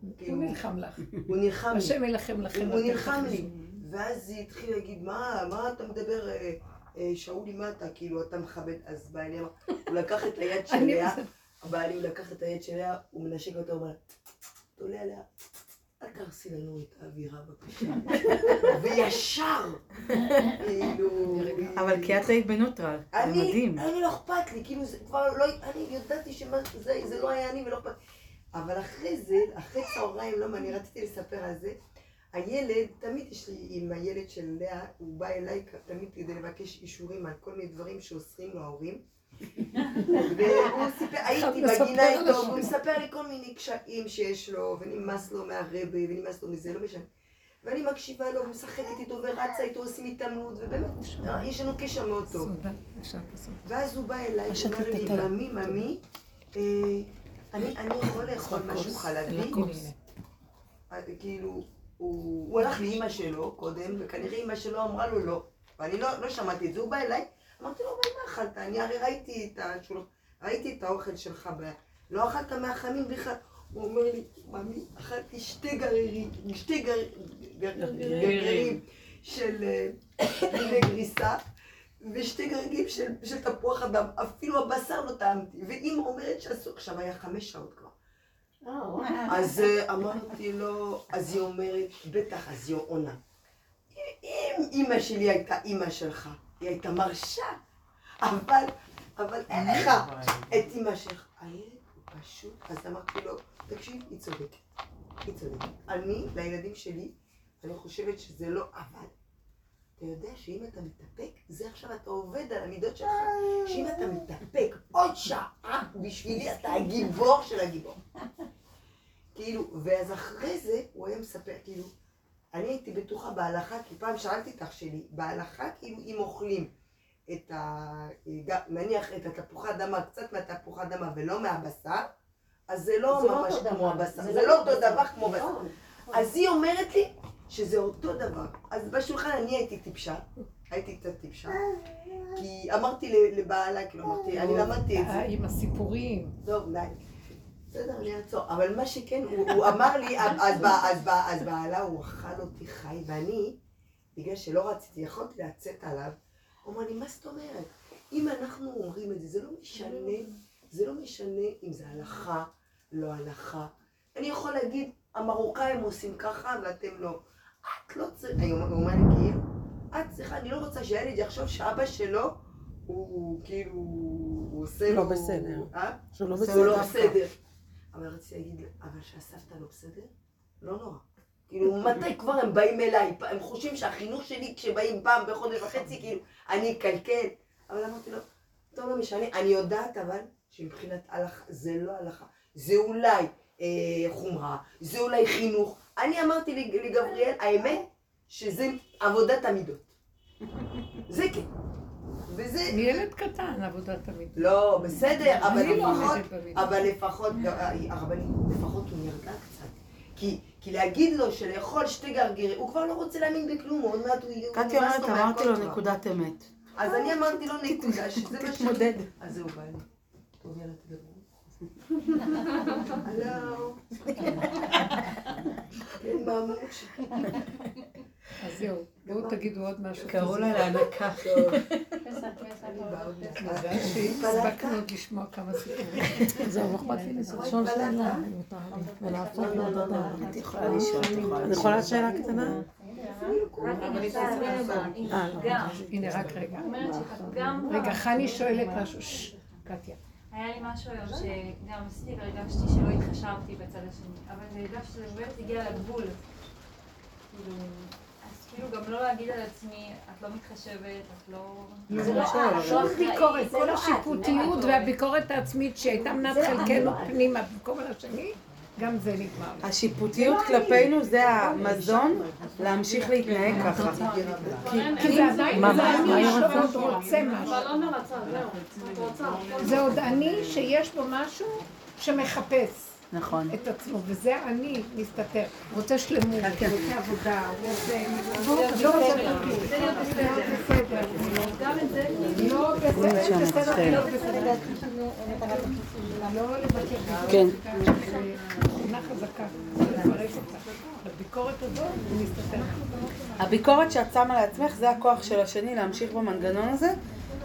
הוא כאילו, נלחם לך. הוא נלחם לי. השם ילחם לכם. הוא נלחם. לי. ואז היא התחילה להגיד, מה, מה אתה מדבר, אה, אה, שאולי, מה אתה, כאילו, אתה מכבד, אז בעלי אמר, הוא לקח את היד של אני לאה. הבעלי הוא לקח את היד של לאה, הוא מנשק אותה, הוא אומר, תולה עליה, אל תהרסי לנו את האווירה בבקשה. וישר, כאילו... אבל כי את היית בנוטרל, זה אני, מדהים. אני לא אכפת לי, כאילו זה כבר לא, אני ידעתי שזה זה לא היה אני ולא אכפת. אבל אחרי זה, אחרי צהריים, למה אני רציתי לספר על זה, הילד, תמיד יש לי עם הילד של לאה, הוא בא אליי תמיד כדי לבקש אישורים על כל מיני דברים שאוסרים לו ההורים. והוא סיפר, הייתי בגינה איתו. והוא מספר לי כל מיני קשיים שיש לו, ונמאס לו מהרבה, ונמאס לו מזה, לא משנה. ואני מקשיבה לו, ומשחקת איתו, ורצה איתו, עושים התעמלות, ובאמת, יש לנו קשר מאוד טוב. ואז הוא בא אליי, ואומר לי. ממי, ממי, אה, אני יכול לאכול משהו חלבי? אה, כאילו, הוא הלך לאימא שלו קודם, וכנראה אימא שלו אמרה לו לא. ואני לא לא שמעתי את זה, הוא בא אליי, אמרתי לו, אבל מה אכלת? אני הרי ראיתי את האוכל שלך. לא אכלת מהחמים בכלל. הוא אומר לי, ממי, אכלתי שתי גרעירים, שתי גר- גר- גרעירים של אה, גריסה, ושתי גרעירים של, של תפוח אדם, אפילו הבשר לא טעמתי. ואימא אומרת שאסור, עכשיו היה חמש שעות כבר. אז אה, אמרתי לו, אז היא אומרת, בטח, אז היא עונה. אם אימא שלי הייתה אימא שלך, היא הייתה מרשה, אבל, אבל אין לך את אימא שלך. הילד הוא פשוט, אז אמרתי לו, תקשיב, היא צודקת. היא צודקת. אני, לילדים שלי, אני חושבת שזה לא עבד. אתה יודע שאם אתה מתאפק, זה עכשיו אתה עובד על המידות שלך. שאם אתה מתאפק עוד שעה, בשבילי אתה הגיבור של הגיבור. כאילו, ואז אחרי זה הוא היה מספר, כאילו, אני הייתי בטוחה בהלכה, כי פעם שאלתי את אח שלי, בהלכה כאילו אם אוכלים את ה... גם- נניח את התפוחי אדמה, קצת מהתפוחי אדמה ולא מהבשר, אז זה לא זה לא ממש כמו. הבשר, זה זה לא לא אותו דבר. כמו בשר. נכון. אז היא אומרת לי שזה אותו דבר. אז בשולחן אני הייתי טיפשה, הייתי קצת טיפשה, כי אמרתי לבעלה, כאילו אמרתי, אני למדתי את זה. אה, עם הסיפורים. טוב, די. בסדר, אני אעצור. אבל מה שכן, הוא, אמר לי, אז בעלה, הוא אכל אותי חי, ואני, בגלל שלא רציתי, יכולתי לצאת עליו, הוא אמר לי, מה זאת אומרת? אם אנחנו אומרים את זה, זה לא משנה, זה לא משנה אם זה הלכה, לא הלכה. אני יכול להגיד, המרוקאים עושים ככה ואתם לא. את לא צריכה, הוא אומר לי כאילו, את צריכה, אני לא רוצה שהילד יחשוב שאבא שלו הוא כאילו, הוא עושה לא. בסדר. אה? שהוא לא. לא בסדר. אבל רציתי להגיד, אבל שהסבתא לא בסדר? לא נורא. כאילו, מתי כבר הם באים אליי? הם חושבים שהחינוך שלי, כשבאים פעם בחודש וחצי, כאילו, אני אקלקל. אבל אמרתי לו, טוב, לא משנה, אני יודעת אבל שמבחינת הלכה, זה לא הלכה. זה אולי אה, חומרה, זה אולי חינוך. אני אמרתי לג- לגבריאל, האמת, שזה עבודת המידות. זה כן. וזה... ילד קטן, עבודה תמיד. לא, בסדר, אבל לא לפחות, עומדת במידות. אבל לפחות, לא, הרבנית, לפחות הוא נרגע קצת. כי, כי להגיד לו שלאכול שתי גרגירי, הוא כבר לא רוצה להאמין בכלום, עוד מעט הוא יהיה... קטי אומרת, אמרתי לו. נקודת אמת. אז אני אמרתי לו נקודה, שזה מה ש... תתמודד. אז זהו, בא לי. טוב, יאללה, תדברו. הלו. כן, ממש. אז זהו, בואו תגידו עוד משהו. קראו לה להנקה. מזל שהספקנו עוד לשמוע כמה סיפורים. זהו, לא אכפת לי לשאול שאלה, ולהפוך להיות אותה. את יכולה לשאול, את יכולה אני. יכולה שאלה קטנה? אה, לא. גם. הנה, רק רגע. שגם... רגע, חני שואלת משהו. ששש, קטיה. היה לי משהו היום שגם עשיתי והרגשתי שלא התחשבתי בצד השני, אבל הרגשתי שזה באמת הגיע לגבול. כאילו, אז כאילו גם לא להגיד על עצמי, את לא מתחשבת, את לא... זה לא שום ביקורת, כל השיפוטיות והביקורת העצמית שהייתה מנת חלקנו פנימה במקום על השני, גם זה נגמר. השיפוטיות כלפינו זה המזון להמשיך להתנהג ככה. כי זה עדיין, שעוד רוצה משהו. רוצה. זה עוד אני שיש בו משהו שמחפש נכון. את עצמו, וזה אני מסתתר. רוצה שלמות, רוצה עבודה, רוצה... לא רוצה תרגיל. לא בסדר, לא בסדר. לא כן. לא. הביקורת שאת שמה לעצמך זה הכוח של השני להמשיך במנגנון הזה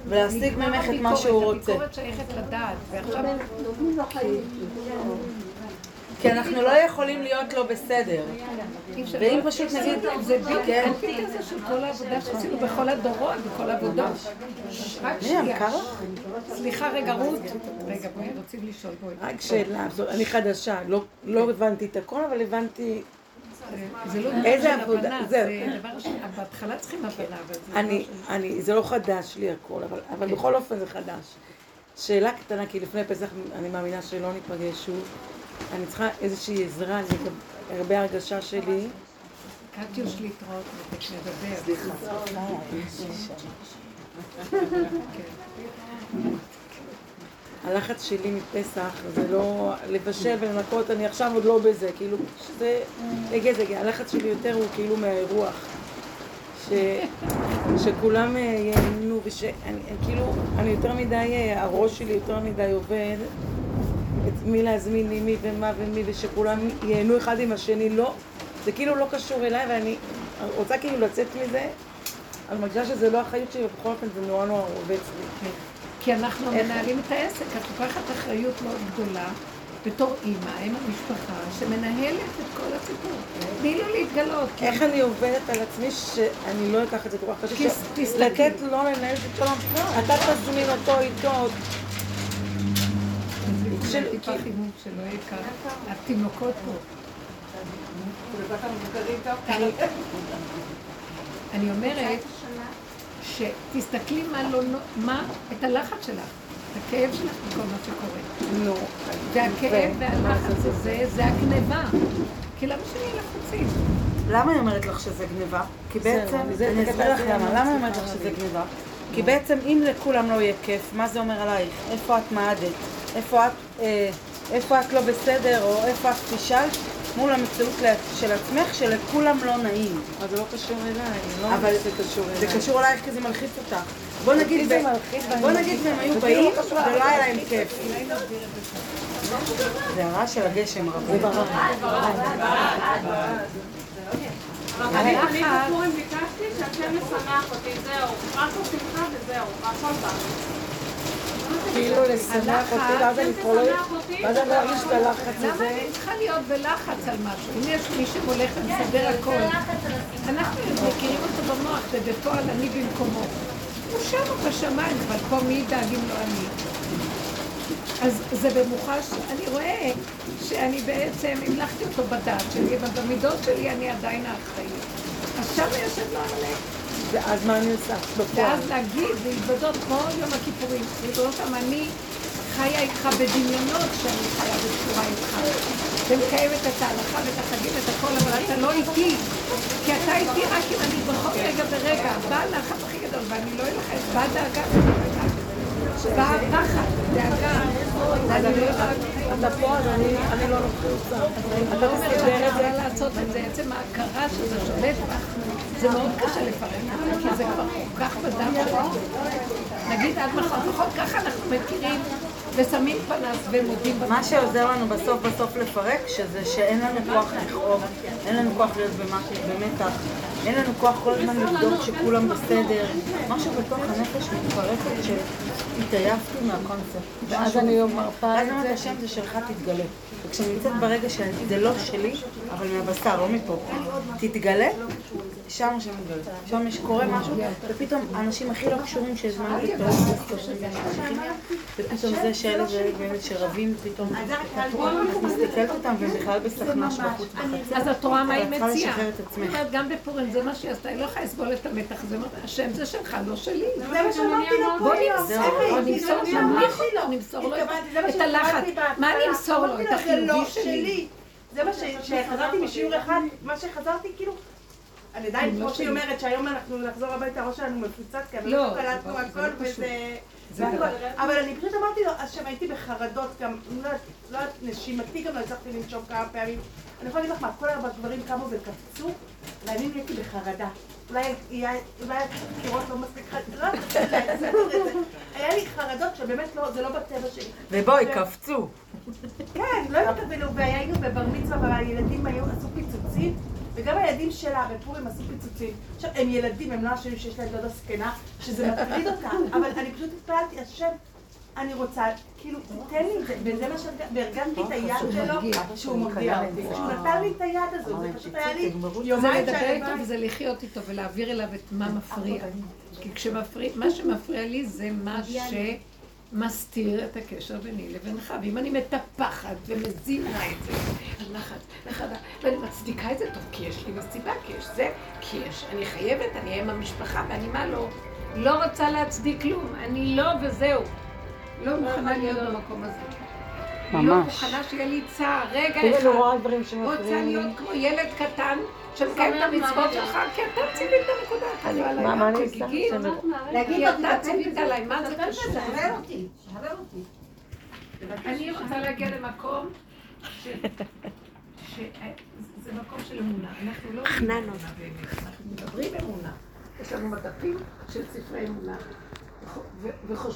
ולהשיג ממך את מה שהוא רוצה. הביקורת שייכת לדעת, ועכשיו כי אנחנו לא יכולים להיות לא בסדר. ואם פשוט נגיד, זה כן. האנטי הזה של כל העבודה שעשינו בכל הדורות, בכל העבודות. רק שנייה. סליחה, רגע, רות. רגע, בואי, רוצים לשאול, בואי. רק שאלה, אני חדשה, לא- לא הבנתי את הכל, אבל הבנתי, זה לא דבר איזה עבודה? זהו. דבר. בהתחלה צריכים הבנה, אבל זה. אני, זה לא חדש לי הכל, אבל, אבל כן. בכל אופן זה חדש. שאלה קטנה, כי לפני פסח אני מאמינה שלא ניפגש שוב. אני צריכה איזושהי עזרה, אני גם הרבה הרגשה שלי. קטיוש להתראות, נדבר. סליחה. הלחץ שלי מפסח זה לא לבשל ולנקות, אני עכשיו עוד לא בזה, כאילו, שזה זה הגיע. הלחץ שלי יותר הוא כאילו מהאירוח. ש... שכולם אה, ייהנו, ושאני אני- כאילו, אני יותר מדי, אה, הראש שלי יותר מדי עובד, את מי להזמין לי, מי ומה ומי, ושכולם ייהנו אחד עם השני, לא, זה כאילו לא קשור אליי, ואני רוצה כאילו לצאת מזה, אני מרגישה שזה לא האחריות שלי, ובכל אופן זה נורא נורא עובד אצלי. כי אנחנו? מנהלים את העסק, את לוקחת אחריות מאוד גדולה בתור אימא, אם המשפחה, שמנהלת את כל הסיפור. תני לו להתגלות. איך אני עובדת על עצמי שאני לא אקח את זה כל כך תסתכלי. לתת לו לנהל את שלום, אתה תזמין אותו איתו, של- טיפה חימום שלא יהיה כאן. התינוקות פה. אני אומרת שתסתכלי מה לא, מה, את הלחץ שלך, את הכאב שלך בכל מה שקורה. נו, והכאב והלחץ הזה, זה הגניבה. כי למה שנהיה לחוצים? למה היא אומרת לך שזה גניבה? כי בעצם, אני אסביר לך למה, למה היא אומרת לך שזה. גניבה? כי בעצם אם לכולם לא יהיה כיף, מה זה אומר עלייך? איפה את מעדת? איפה את, אה, איפה את לא בסדר, או איפה את פישלת? מול המציאות של עצמך שלכולם לא נעים. אבל זה לא קשור אליי, אני לא אבל שזה קשור זה אליי. קשור אלייך כי זה מלחיץ אותך. בוא נגיד, זה ב- בוא. נגיד והם היו זה באים לא ולא היה להם כיף. זה הרעש של הגשם זה רבי. אבל אני אני בפורים ביקשתי שהשם ישמח אותי, זהו. רק בשמחה וזהו. והכל בא. כאילו לשמח אותי, ואז אני כבר לא... ואז אני לא ארגיש את הלחץ למה הזה. אני צריכה להיות בלחץ על משהו? אם יש מישהו הולך ומסדר הכל, אנחנו מכירים אותו במוח, ובפועל אני במקומו. הוא שם בשמיים, אבל פה מי דאגים לו אני? אז זה במוחש, אני רואה שאני בעצם המלכתי אותו בדעת שלי, אבל במידות שלי אני עדיין האחראית. אז שם יושב לו עמלק. ואז מה אני עושה? ואז להגיד, להתוודות כמו יום הכיפורים, ריבונו שם, אני חיה איתך בדמיונות שאני חיה בצורה איתך, ומקיימת את ההלכה ואת החגים ואת הכל, אבל אתה לא איתי, כי אתה איתי רק אם אני בכל רגע ורגע, בא הלחץ הכי גדול, ואני לא אלחץ, באה דאגה, באה פחד, דאגה, לא אתה פה, אז אני לא נחוצה. אתה לא מסדר שאני את זה? לעשות את זה, עצם ההכרה שזה שולט בך, זה מאוד קשה לפרק את זה, כי זה כבר כל כך בדם. נגיד עד מחר, לפחות ככה אנחנו מכירים ושמים פנס ומודים במה. מה שעוזר לנו בסוף בסוף לפרק, שזה שאין לנו כוח לכאוב, אין לנו כוח להיות במתח, אין לנו כוח כל הזמן לבדוק שכולם בסדר. משהו בתוך הנפש מתפרקת שהתעייפתי מהקונספט. ואז אני מרפה ואז את אומרת זה. השם זה שלך תתגלה. וכשאני נמצאת ברגע שזה לא שלי, אבל מהבשר, לא מפה, תתגלה, שם השם מתגלה. שם יש קורה משהו, ופתאום האנשים הכי לא קשורים שהזמנו פתאום, ופתאום זה שאלה ואלה שרבים, פתאום את מסתכלת אותם והם בכלל בסכנ"ש בחוץ בחצר. אז את רואה מה היא מציעה. את גם בפורים זה מה שהיא עשתה, היא לא יכולה לסבול את המתח הזה. אומרת, השם זה שלך, לא שלי. זה מה שאמרתי לו בוא. נמסור לו, נמסור לו, את הלחץ. מה נמסור לו? את החיובי שלי. זה מה ש- שחזרתי משיעור אחד, מה שחזרתי כאילו, אני עדיין, לא כמו שהיא. אומרת, שהיום אנחנו נחזור הביתה, הראש שלנו מפוצץ, כי לא, אנחנו קלטנו לא- זה הכל לא. וזה... אבל אני פשוט אמרתי לו, אז שם הייתי בחרדות גם, לא יודעת, לא יודעת, נשימתי גם לא הצלחתי לנשום כמה פעמים. אני יכולה להגיד לך מה, כל הגברים קמו וקפצו, ואני נהייתי בחרדה. אולי אולי הקירות לא מספיק. לא יודעת, זה. היה לי חרדות שבאמת לא, זה לא בטבע שלי. ובואי, קפצו. כן, לא התכוונו, והיינו בבר מצווה והילדים היו, עשו פיצוצים, וגם הילדים שלה בפורים עשו פיצוצים. עכשיו, הם ילדים, הם לא אשמים שיש להם דודה זקנה, שזה מטריד אותה, אבל אני פשוט התפללתי, השם, אני רוצה, כאילו, תן לי את זה, וזה מה שהרגשתי, והרגמתי את היד שלו, שהוא מרגיע אותי, שהוא נתן לי את היד הזאת, זה פשוט היה לי זה. יומיים לדבר שאני איתו וזה לחיות איתו ולהעביר אליו את מה מפריע. כי כשמפריע, מה שמפריע לי זה מה שמסתיר את הקשר ביני לבינך. ואם אני מטפחת ומזינה את זה, הלחץ, לחדה, ואני מצדיקה את זה טוב, כי יש לי סיבה, כי יש זה, כי יש, אני חייבת, אני אהיה עם המשפחה, ואני מה לא, לא רוצה להצדיק כלום, אני לא וזהו. לא מוכנה להיות במקום הזה. לא ממש. מוכנה שיהיה לי צער, רגע אחד. רוצה. להיות כמו ילד קטן שמקיים את המצוות שלך, כי אתה ציווית נקודה כזו עליי. מה- מה את אני עושה? כי אתה ציווית עליי, מה זה קשור? שחרר אותי, שחרר אותי. אני רוצה להגיע למקום ש... ש- זה מקום של אמונה. אנחנו לא אומרים אמונה באמת, אנחנו מדברים אמונה. יש לנו מדפים של ספרי אמונה. וחושבים